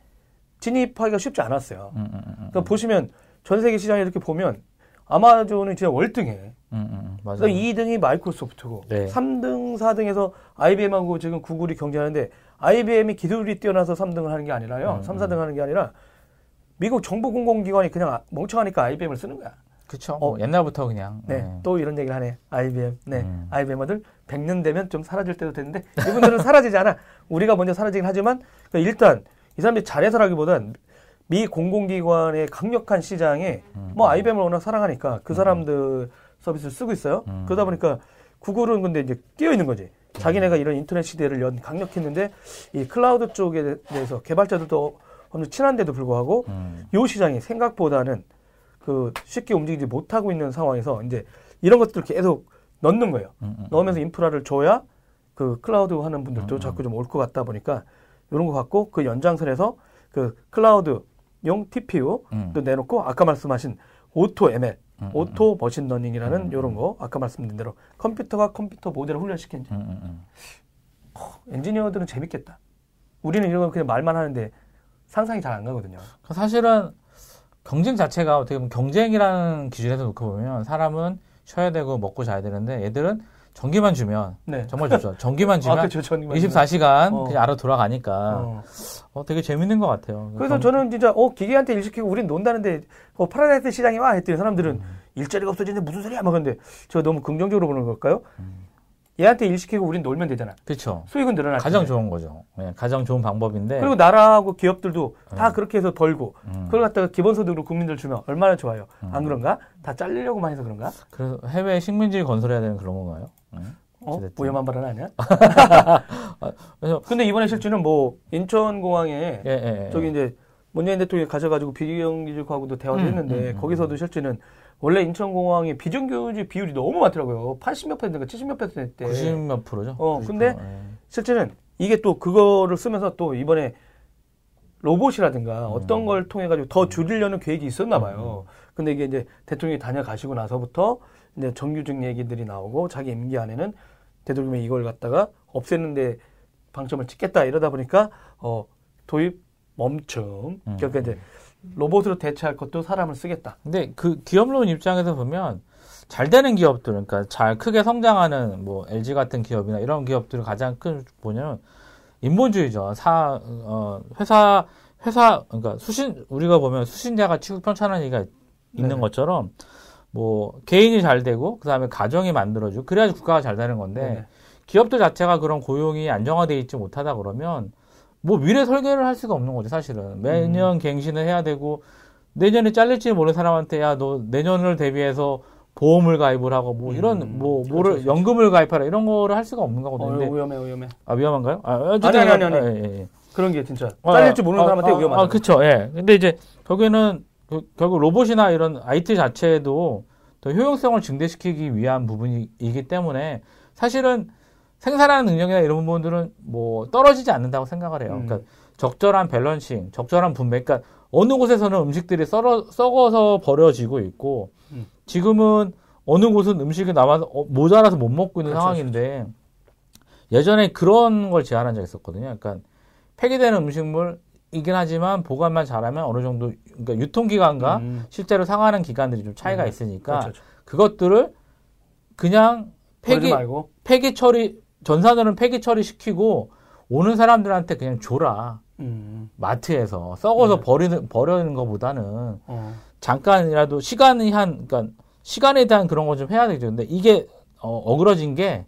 진입하기가 쉽지 않았어요. 음, 음, 음, 그러니까 보시면 전 세계 시장에 이렇게 보면 아마존은 진짜 월등해. 음, 음, 맞아요. 그러니까 2등이 마이크로소프트고 네. 3등, 4등에서 IBM하고 지금 구글이 경쟁하는데 IBM이 기술이 뛰어나서 3등을 하는 게 아니라요. 음, 3, 4등 하는 게 아니라 미국 정부 공공기관이 그냥 아- 멍청하니까 IBM을 쓰는 거야. 그쵸. 어. 뭐 옛날부터 그냥. 네, 네. 또 이런 얘기를 하네. IBM. 네, 음. IBM어들 100년 되면 좀 사라질 때도 됐는데 이분들은 사라지지 않아. 우리가 먼저 사라지긴 하지만 그러니까 일단 이 사람들이 잘해서라기보단 미 공공기관의 강력한 시장에 음. 뭐 IBM을 워낙 사랑하니까 그 사람들 서비스를 쓰고 있어요. 음. 그러다 보니까 구글은 근데 이제 뛰어 있는 거지. 자기네가 이런 인터넷 시대를 연 강력했는데 이 클라우드 쪽에 대해서 개발자들도 어느 친한데도 불구하고 음, 요 시장이 생각보다는 그 쉽게 움직이지 못하고 있는 상황에서 이제 이런 것들을 계속 넣는 거예요. 음, 음. 넣으면서 인프라를 줘야 그 클라우드 하는 분들도 음. 자꾸 좀 올 것 같다 보니까 이런 거 갖고 그 연장선에서 그 클라우드용 TPU도 음. 내놓고 아까 말씀하신 Auto ML, 음, auto machine learning이라는 음. 이런 거 아까 말씀드린 대로 컴퓨터가 컴퓨터 모델을 훈련시킨 음, 음, 음. 엔지니어들은 재밌겠다. 우리는 이런 거 그냥 말만 하는데 상상이 잘 안 가거든요. 그 사실은 경쟁 자체가 어떻게 보면 경쟁이라는 기준에서 놓고 보면 사람은 쉬어야 되고 먹고 자야 되는데 얘들은 전기만 주면 네. 정말 좋죠. 전기만 아, 주면 그렇죠. 전기만 24시간 어. 그냥 알아 돌아가니까 어. 어, 되게 재밌는 것 같아요. 그래서 경- 저는 진짜 어 기계한테 일 시키고 우린 논다는데 어, 파라다이스 시장에 와 했더니 사람들은 음. 일자리가 없어지는데 무슨 소리야 막 근데 저 너무 긍정적으로 보는 걸까요? 음. 얘한테 일 시키고 우린 놀면 되잖아. 그렇죠. 수익은 늘어날 가장. 좋은 거죠. 네, 가장 좋은 방법인데. 그리고 나라하고 기업들도 다 음. 그렇게 해서 벌고 음. 그걸 갖다가 기본소득으로 국민들 주면 얼마나 좋아요. 음. 안 그런가? 다 잘리려고만 해서 그런가? 그래서 해외 식민지 건설해야 되는 그런 건가요? 네. 어? 위험한 발언 아니야? 그래서 근데 이번에 실제는 뭐 인천공항에 예, 예, 예. 저기 이제 문재인 대통령이 가져가지고 비정규직하고도 대화를 음, 했는데 음, 음. 거기서도 실제는 원래 인천공항에 비정규직 비율이 너무 많더라고요. 80몇 퍼센트인가 70몇 퍼센트 때. 90몇 프로죠. 어, 90%. 근데 예. 실제는 이게 또 그거를 쓰면서 또 이번에 로봇이라든가 음. 어떤 걸 통해 가지고 더 줄이려는 계획이 있었나 봐요. 근데 이게 이제 대통령이 다녀가시고 나서부터 이제 정규직 얘기들이 나오고 자기 임기 안에는 대통령이 이걸 갖다가 없애는데 방점을 찍겠다 이러다 보니까 어 도입 멈춤. 음. 그러니까 이제 로봇으로 대체할 것도 사람을 쓰겠다. 근데 그 기업론 입장에서 보면 잘 되는 기업들, 그러니까 잘 크게 성장하는 뭐 LG 같은 기업이나 이런 기업들을 가장 큰 뭐냐면 인본주의죠. 사, 어, 회사, 회사, 그러니까 수신, 우리가 보면 수신자가 취급 편차라는 얘기가 있는 네네. 것처럼 뭐 개인이 잘 되고 그 다음에 가정이 만들어지고 그래야지 국가가 잘 되는 건데 네네. 기업들 자체가 그런 고용이 안정화되어 있지 못하다 그러면 뭐 미래 설계를 할 수가 없는 거죠 사실은 매년 갱신을 해야 되고 내년에 잘릴지 모르는 사람한테 야 너 내년을 대비해서 보험을 가입을 하고 뭐 이런 음, 뭐 그렇죠, 뭐를 그렇죠. 연금을 가입하라 이런 거를 할 수가 없는 거거든요. 어, 근데 위험해 위험해. 아 위험한가요? 아, 아니, 아니, 아니, 아니. 예, 예, 예. 그런 게 진짜 아, 잘릴지 모르는 아, 사람한테 아, 위험하다. 아, 그렇죠. 예. 근데 이제 결국에는 그- 결국 로봇이나 이런 IT 자체도 더 효용성을 증대시키기 위한 부분이기 때문에 사실은 생산하는 능력이나 이런 부분들은 뭐 떨어지지 않는다고 생각을 해요. 음. 그러니까 적절한 밸런싱, 적절한 분배. 그러니까 어느 곳에서는 음식들이 썰어, 썩어서 버려지고 있고 음. 지금은 어느 곳은 음식이 남아서 어, 모자라서 못 먹고 있는 그렇죠, 상황인데 예전에 그런 걸 제안한 적이 있었거든요. 그러니까 폐기되는 음식물이긴 하지만 보관만 잘하면 어느 정도 그러니까 유통기간과 음. 실제로 상하는 기간들이 좀 차이가 음. 있으니까 그렇죠, 그렇죠. 그것들을 그냥 폐기. 폐기 처리 전산으로는 폐기 처리 시키고 오는 사람들한테 그냥 줘라 음. 마트에서 썩어서 네. 버리는 버리는 것보다는 어. 잠깐이라도 시간이 한 그러니까 시간에 대한 그런 거 좀 해야 되죠. 근데 이게 어, 어그러진 게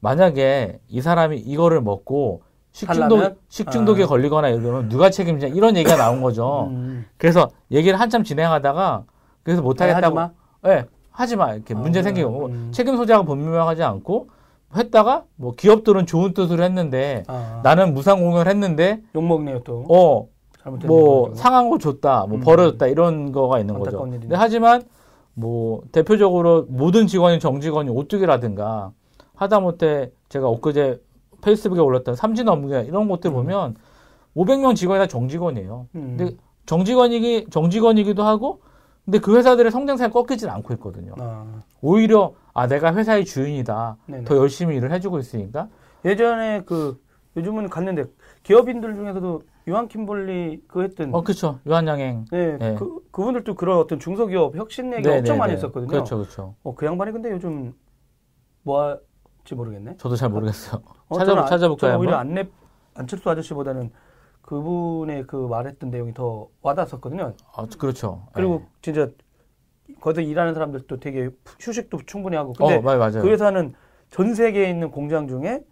만약에 이 사람이 이거를 먹고 식중독? 식중독에 아. 걸리거나 이러면 누가 책임지냐 이런 얘기가 나온 거죠. 음. 그래서 얘기를 한참 진행하다가 그래서 못 하겠다고 하지 예, 하지 마. 이렇게 아, 문제? 생기고 음. 책임 소재가 분명하지 않고 했다가 뭐 기업들은 좋은 뜻으로 했는데 아. 나는 무상 공연을 했는데 욕 먹네요 또. 어 뭐 상한 거 줬다, 뭐 음. 버려줬다 이런 거가 있는 거죠. 일이네. 근데 하지만 뭐 대표적으로 모든 직원이 정직원이 오뚜기라든가 하다못해 제가 엊그제 페이스북에 올렸던 삼진업계 이런 것들 음. 보면 500명 직원이 다 정직원이에요. 음. 근데 정직원이기 정직원이기도 하고 근데 그 회사들의 성장성이 꺾이질 않고 있거든요. 아. 오히려 아 내가 회사의 주인이다. 네네. 더 열심히 일을 해주고 있으니까 예전에 그 요즘은 갔는데 기업인들 중에서도 유한 킴볼리 그 했던 어 그렇죠 유한양행 네, 네. 그 그분들도 그런 어떤 중소기업 혁신 얘기 네, 엄청 네, 많이 네. 했었거든요. 그렇죠 그렇죠. 어, 그 양반이 근데 요즘 뭐 할지 모르겠네. 저도 잘 모르겠어요. 어, 찾아 저는 안- 찾아볼까요? 오히려? 안내 안철수 아저씨보다는 그분의 그 말했던 내용이 더 와닿았었거든요. 아, 그렇죠. 그리고 네. 진짜 거기서 일하는 사람들도 되게 휴식도 충분히 하고. 근데 어, 맞아요, 맞아요. 그 회사는 전 세계에 있는 공장 중에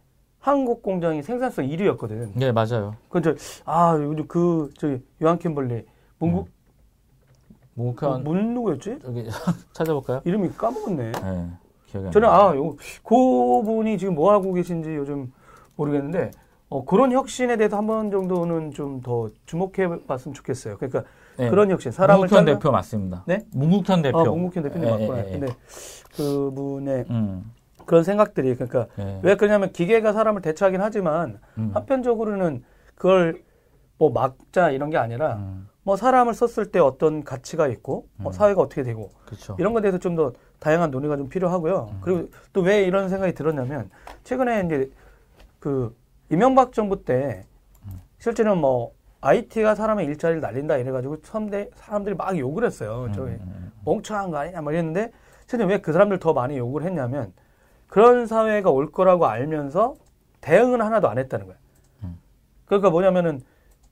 한국 공장이 생산성 1위였거든. 네, 맞아요. 그저 아 요즘 그 저기 유한 킴벌리 문국 묵현 문 누구였지? 저기 찾아볼까요? 이름이 까먹었네. 네, 기억이 안 저는. 아, 요, 그분이 지금 뭐 하고 계신지 요즘 모르겠는데 어, 그런 혁신에 대해서 한 번 정도는 좀 더 주목해 봤으면 좋겠어요. 그러니까 네. 그런 혁신, 사람을 문국현 잘라- 대표 맞습니다. 네? 문국현 대표. 아, 문국현 대표님 예, 맞구나. 예, 예. 근데 그분의 음, 그런 생각들이 그러니까 예. 왜 그러냐면 기계가 사람을 대체하긴 하지만 음, 한편적으로는 그걸 뭐 막자 이런 게 아니라 음, 뭐 사람을 썼을 때 어떤 가치가 있고 뭐 음. 사회가 어떻게 되고 그렇죠. 이런 것에 대해서 좀 더 다양한 논의가 좀 필요하고요. 음. 그리고 또 왜 이런 생각이 들었냐면 최근에 이제 그 이명박 정부 때 음. 실제는 뭐 IT가 사람의 일자리를 날린다 이래가지고 선대 사람들이 막 욕을 했어요. 저 음, 음, 멍청한 거 아니냐 막 이랬는데 실제 왜 그 사람들 더 많이 욕을 했냐면 그런 사회가 올 거라고 알면서 대응은 하나도 안 했다는 거예요. 음. 그러니까 뭐냐면은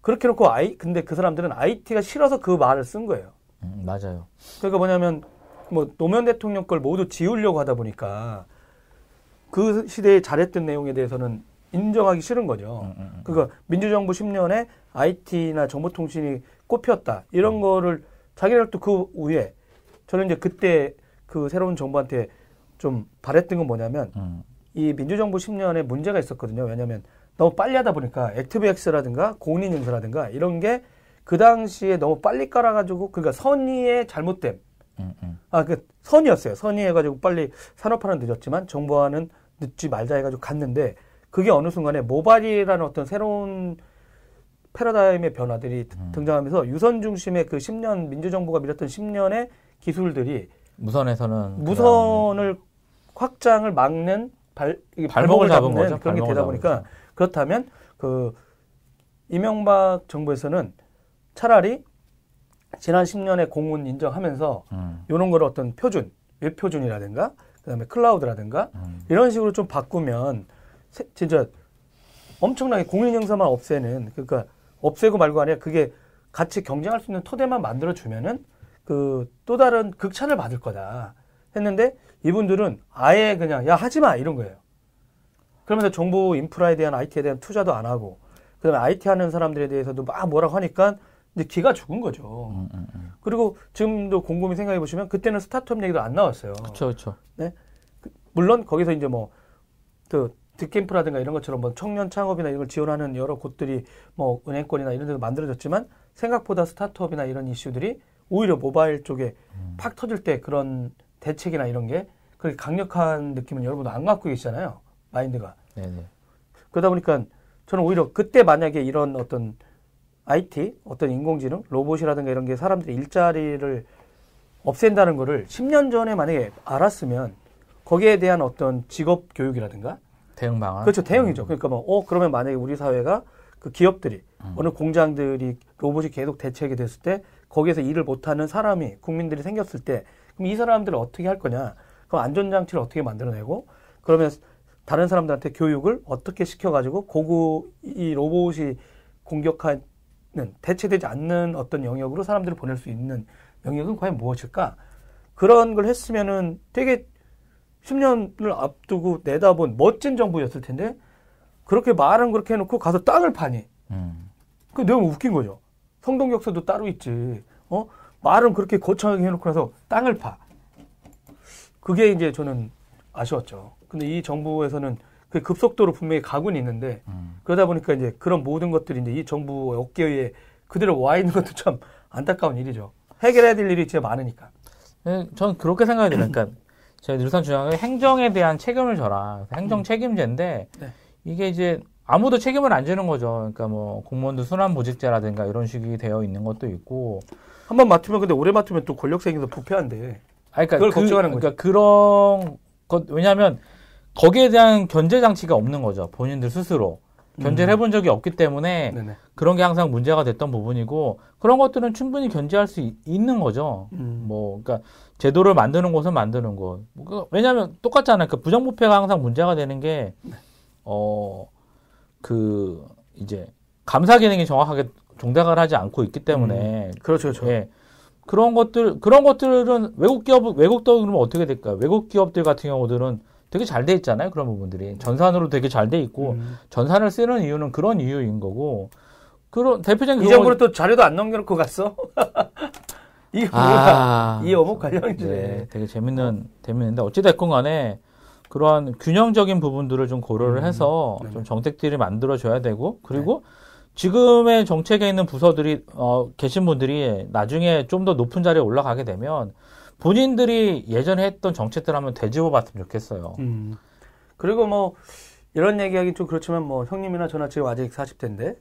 그렇게 놓고 아이 근데 그 사람들은 IT가 싫어서 그 말을 쓴 거예요. 음, 맞아요. 그러니까 뭐냐면 뭐 노무현 대통령 걸 모두 지우려고 하다 보니까 그 시대에 잘했던 내용에 대해서는 인정하기 싫은 거죠. 음, 음, 음. 그러니까 민주정부 10년에 IT나 정보통신이 꼽혔다 이런 거를 자기들 또그 후에 저는 이제 그때 그 새로운 정부한테 좀 바랬던 건 뭐냐면 음, 이 민주정부 10년에 문제가 있었거든요. 왜냐하면 너무 빨리 하다 보니까 액티브엑스라든가 공인 인증서라든가 이런 게 그 당시에 너무 빨리 깔아가지고 그러니까 선의의 잘못됨 음, 음. 아, 그 선이었어요. 선의해가지고 빨리 산업화는 늦었지만 정보화는 늦지 말자 해가지고 갔는데 그게 어느 순간에 모바일이라는 어떤 새로운 패러다임의 변화들이 음. 등장하면서 유선 중심의 그 10년 민주정부가 밀었던 10년의 기술들이 무선에서는 무선을 확장을 막는 발, 이게 발목을 잡은 거죠. 그런 게 발목을 되다 보니까 거죠. 그렇다면 그 이명박 정부에서는 차라리 지난 10년의 공훈 인정하면서 음, 이런 거를 어떤 표준, 웹표준이라든가 그다음에 클라우드라든가 음, 이런 식으로 좀 바꾸면 세- 진짜 엄청나게 공인인증서만 없애는 그러니까 없애고 말고 아니라 그게 같이 경쟁할 수 있는 토대만 만들어 주면은 그 또 다른 극찬을 받을 거다 했는데 이분들은 아예 그냥 야 하지 마 이런 거예요. 그러면서 정부 인프라에 대한 IT에 대한 투자도 안 하고 그다음에 IT 하는 사람들에 대해서도 막 뭐라고 하니까 이제 기가 죽은 거죠. 음, 음, 음. 그리고 지금도 곰곰이 생각해 보시면 그때는 스타트업 얘기도 안 나왔어요. 그렇죠, 그렇죠. 물론 거기서 이제 뭐그 득캠프라든가 이런 것처럼 뭐 청년 창업이나 이런 걸 지원하는 여러 곳들이 뭐 은행권이나 이런 데도 만들어졌지만 생각보다 스타트업이나 이런 이슈들이 오히려 모바일 쪽에 팍 터질 때 그런 대책이나 이런 게 그렇게 강력한 느낌은 여러분 안 갖고 계시잖아요. 마인드가. 네, 네. 그러다 보니까 저는 오히려 그때 만약에 이런 어떤 IT, 어떤 인공지능, 로봇이라든가 이런 게 사람들의 일자리를 없앤다는 거를 10년 전에 만약에 알았으면 거기에 대한 어떤 직업 교육이라든가 대응 방안. 그렇죠. 대응이죠. 그러니까 뭐, 어, 그러면 만약에 우리 사회가 그 기업들이 음. 어느 공장들이 로봇이 계속 대체하게 됐을 때 거기에서 일을 못하는 사람이 국민들이 생겼을 때 그럼 이 사람들을 어떻게 할 거냐? 그럼 안전장치를 어떻게 만들어내고 그러면 다른 사람들한테 교육을 어떻게 시켜가지고 고구 이 로봇이 공격하는 대체되지 않는 어떤 영역으로 사람들을 보낼 수 있는 영역은 과연 무엇일까? 그런 걸 했으면은 되게 10년을 앞두고 내다본 멋진 정부였을 텐데 그렇게 말은 그렇게 해놓고 가서 땅을 파니 음. 그 너무 웃긴 거죠. 성동격서도 따로 있지. 어? 말은 그렇게 거창하게 해놓고 나서 땅을 파. 그게 이제 저는 아쉬웠죠. 근데 이 정부에서는 그 급속도로 분명히 가고는 있는데 음. 그러다 보니까 이제 그런 모든 것들이 이제 이 정부 어깨에 그대로 와 있는 것도 참 안타까운 일이죠. 해결해야 될 일이 진짜 많으니까. 예, 저는 그렇게 생각이. 그러니까 제가 늘상 주장하는 게 행정에 대한 책임을 져라. 행정 책임제인데 네. 이게 이제 아무도 책임을 안 지는 거죠. 그러니까 뭐 공무원들 순환 보직제라든가 이런 식이 되어 있는 것도 있고. 한 번 맡으면 근데 오래 맡으면 또 권력 생겨서 부패한데. 아니, 그러니까 그걸 그, 걱정하는 거죠. 그러니까 그런 것 왜냐하면 거기에 대한 견제 장치가 없는 거죠. 본인들 스스로 견제를 음. 해본 적이 없기 때문에 네네. 그런 게 항상 문제가 됐던 부분이고 그런 것들은 충분히 견제할 수 있, 는 거죠. 음. 뭐, 그러니까 제도를 만드는 곳은 만드는 곳. 그- 왜냐하면 똑같잖아요. 그 부정부패가 항상 문제가 되는 게, 어, 그 이제 감사 기능이 정확하게 종작을 하지 않고 있기 때문에, 그렇죠, 그렇죠. 예. 그런 것들 그런 것들은 외국 기업 외국도 그러면 어떻게 될까요? 외국 기업들 같은 경우들은 되게 잘 돼 있잖아요. 그런 부분들이 전산으로 되게 잘 돼 있고 음. 전산을 쓰는 이유는 그런 이유인 거고. 그런 대표적인 이 경우- 정부는 또 자료도 안 넘겨놓고 갔어. 이게 뭐야? 아, 이 어묵 관련이지. 네, 되게 재밌는 재밌는데 어찌 됐건 간에 그러한 균형적인 부분들을 좀 고려를 음, 해서 네네. 좀 정책들이 만들어져야 되고 그리고 지금의 정책에 있는 부서들이 어, 계신 분들이 나중에 좀 더 높은 자리에 올라가게 되면 본인들이 예전에 했던 정책들 한번 되짚어 봤으면 좋겠어요. 음. 그리고 뭐 이런 얘기하기 좀 그렇지만 뭐 형님이나 저나 지금 아직 40대인데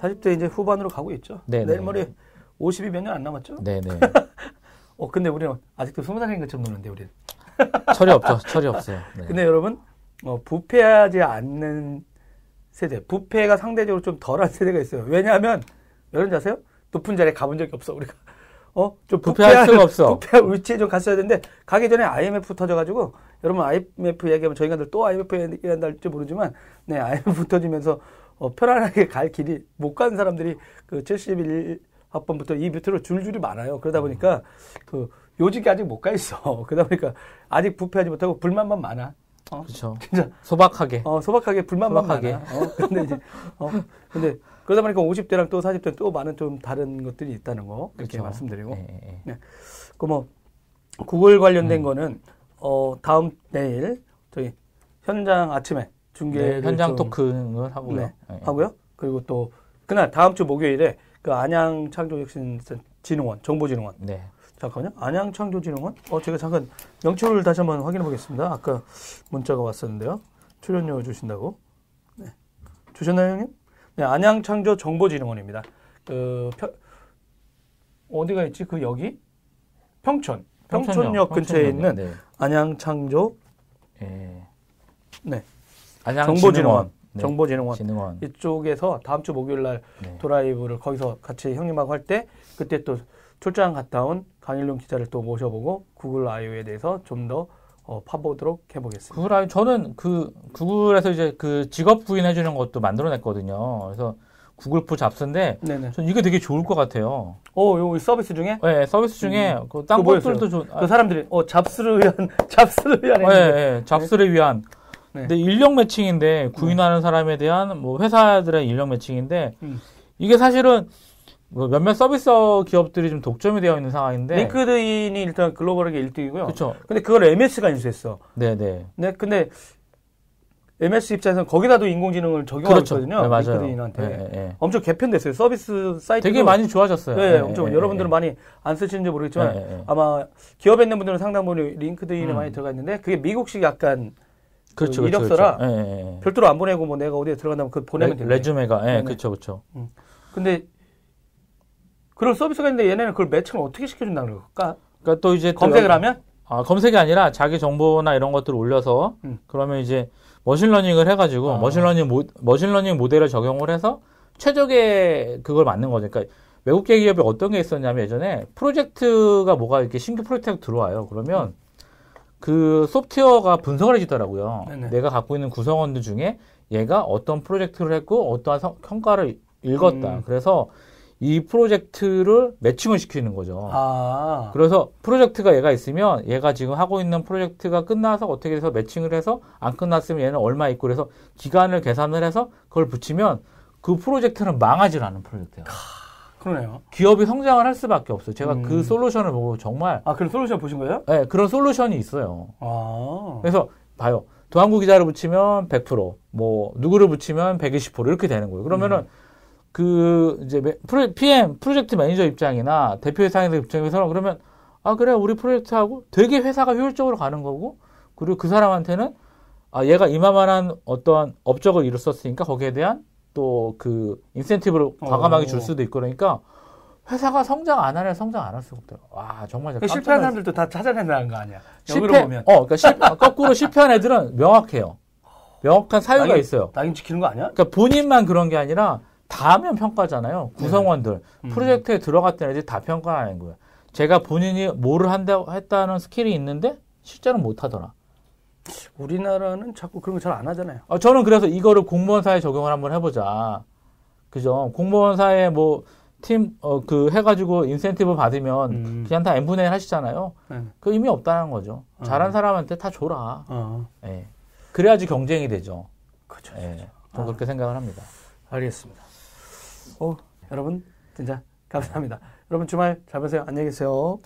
40대 이제 후반으로 가고 있죠. 네네. 내일 모레 50이 몇 년 안 남았죠? 네네. 어 근데 우리는 아직도 20살인 것처럼 노는데 우리는. 철이 없죠. 철이 없어요. 네. 근데 여러분 어, 부패하지 않는 세대, 부패가 상대적으로 좀 덜한 세대가 있어요. 왜냐하면 여러분 아세요? 높은 자리에 가본 적이 없어 우리가. 어, 좀 부패할 수가 없어. 부패할 위치에 좀 갔어야 되는데 가기 전에 IMF 터져가지고 여러분 IMF 얘기하면 저희가 또 IMF 얘기한다 할지 모르지만 네 IMF 터지면서 어, 편안하게 갈 길이 못 간 사람들이 그 71 학번부터 이 밑으로 줄줄이 많아요. 그러다 보니까 그 요직이 아직 못 가 있어. 그러다 보니까 아직 부패하지 못하고 불만만 많아. 어, 그렇죠. 진짜 소박하게. 어, 소박하게 불만만 소박하게. 많아. 어, 근데 이제 어, 근데 그러다 보니까 50대랑 또 40대 또 많은 좀 다른 것들이 있다는 거 이렇게 그렇죠. 말씀드리고 예, 예. 그뭐 구글 관련된 음. 거는 어 다음 내일 저희 현장 아침에 중계를 네, 현장 좀, 토크를 하고요. 네, 예, 예. 하고요. 그리고 또 그날 다음 주 목요일에 그 안양 창조혁신진흥원 정보진흥원 네. 잠깐만요. 안양 창조진흥원 어 제가 잠깐 명초를 다시 한번 확인해 보겠습니다. 아까 문자가 왔었는데요. 출연료 주신다고 네. 주셨나요 형님? 네 안양 창조 정보진흥원입니다. 그 펴- 어디가 있지? 그 여기 평촌 평촌역 근처에 평촌역. 있는 네. 안양 창조 예. 네. 안양 정보진흥원 네. 정보진흥원 진흥원. 이쪽에서 다음 주 목요일 날 네. 도라이브를 거기서 같이 형님하고 할 때 그때 또 출장 갔다 온 강일룡 기자를 또 모셔보고 구글 아이오에 대해서 좀더 어, 파보도록 해보겠습니다. 구글 아이 저는 그 구글에서 이제 그 직업 구인 해주는 것도 만들어냈거든요. 그래서 구글프 잡스인데 네네. 전 이게 되게 좋을 것 같아요. 어, 요 서비스 중에 네, 서비스 중에 그딴 그거 뭐였어요? 것들도 좋. 아, 그 사람들이 어 잡스를 위한 잡스를 위한 예, 했는데 예, 잡스를 위한. 네. 근데 인력 매칭인데 구인하는 사람에 대한 뭐 회사들의 인력 매칭인데 음. 이게 사실은 뭐 몇몇 서비스 기업들이 좀 독점이 되어 있는 상황인데. 링크드인이 일단 글로벌하게 1등이고요. 그렇죠. 근데 그걸 MS가 인수했어. 네, 네. 네, 근데 MS 입장에서는 거기다도 인공지능을 적용하고 그렇죠. 있거든요. 네, 맞아요. 링크드인한테. 예, 예, 예. 엄청 개편됐어요. 서비스 사이트 되게 많이 좋아졌어요. 네, 예, 엄청 예, 여러분들은 예, 많이 안 쓰시는지 모르겠지만. 아마 기업에 있는 분들은 상당 부분 링크드인에 음. 많이 들어가 있는데 그게 미국식 약간 그렇죠, 그 그렇죠, 이력서라 그렇죠. 예, 예, 예. 별도로 안 보내고 뭐 내가 어디에 들어간다면 그 보내면 레, 되는데. 레주메가, 예. 그렇죠, 그렇죠. 근데 그런 서비스가 있는데 얘네는 그걸 매칭을 어떻게 시켜준다는 걸까? 그러니까 또 이제 또 검색을 여기- 하면 아, 검색이 아니라 자기 정보나 이런 것들을 올려서 음. 그러면 이제 machine learning을 해가지고 아. machine learning 모, machine learning 모델을 적용을 해서 최적의 그걸 맞는 거죠. 그러니까 외국계 기업이 어떤 게 있었냐면 예전에 프로젝트가 뭐가 이렇게 신규 프로젝트가 들어와요. 그러면 그 소프트웨어가 분석을 해주더라고요. 네네. 내가 갖고 있는 구성원들 중에 얘가 어떤 프로젝트를 했고 어떠한 성- 평가를 읽었다. 음. 그래서 이 프로젝트를 매칭을 시키는 거죠. 아. 그래서 프로젝트가 얘가 있으면 얘가 지금 하고 있는 프로젝트가 끝나서 어떻게 해서 매칭을 해서 안 끝났으면 얘는 얼마 있고 그래서 기간을 계산을 해서 그걸 붙이면 그 프로젝트는 망하지 않은 프로젝트예요. 그러네요. 기업이 성장을 할 수밖에 없어요. 제가 음. 그 솔루션을 보고 정말 아, 그럼 솔루션 보신 거예요? 네, 그런 솔루션이 있어요. 아. 그래서 봐요. 도항구 기자를 붙이면 100%, 뭐 누구를 붙이면 120% 이렇게 되는 거예요. 그러면은 그 이제 매- 프로, PM project manager 입장이나 대표이사의 입장에서는 그러면 아 그래 우리 프로젝트하고 되게 회사가 효율적으로 가는 거고 그리고 그 사람한테는 아 얘가 이만한 어떠한 업적을 이뤘었으니까 거기에 대한 또 그 인센티브를 과감하게 어. 줄 수도 있고 그러니까 회사가 성장 안 하냐 성장 안 할 수가 없더라고. 와 정말 그 깜짝 실패한. 사람들도 다 찾아낸다는 거 아니야. 실패, 보면. 어, 그러니까 실, 거꾸로 실패한 애들은 명확해요. 명확한 사유가 낙인- 있어요. 낙인 지키는 거 아니야? 그러니까 본인만 그런 게 아니라 다 하면 평가잖아요. 구성원들, 음. 프로젝트에 들어갔던 애들이 다 평가하는 거예요. 제가 본인이 뭐를 한다, 했다는 스킬이 있는데 실제로는 못 하더라. 우리나라는 자꾸 그런 거 잘 안 하잖아요. 어, 저는 그래서 이거를 공무원 사회에 적용을 한번 해보자. 그죠? 공무원 사회에 뭐, 팀, 어, 그, 해가지고 인센티브 받으면 음. 그냥 다 N분의 1 하시잖아요. 네. 그 의미 없다는 거죠. 어. 잘한 사람한테 다 줘라. 어. 예. 그래야지 경쟁이 되죠. 그렇죠. 예. 저는 그렇게 생각을 합니다. 알겠습니다. 어, 여러분 진짜 감사합니다. 여러분 주말 잘 보세요. 안녕히 계세요.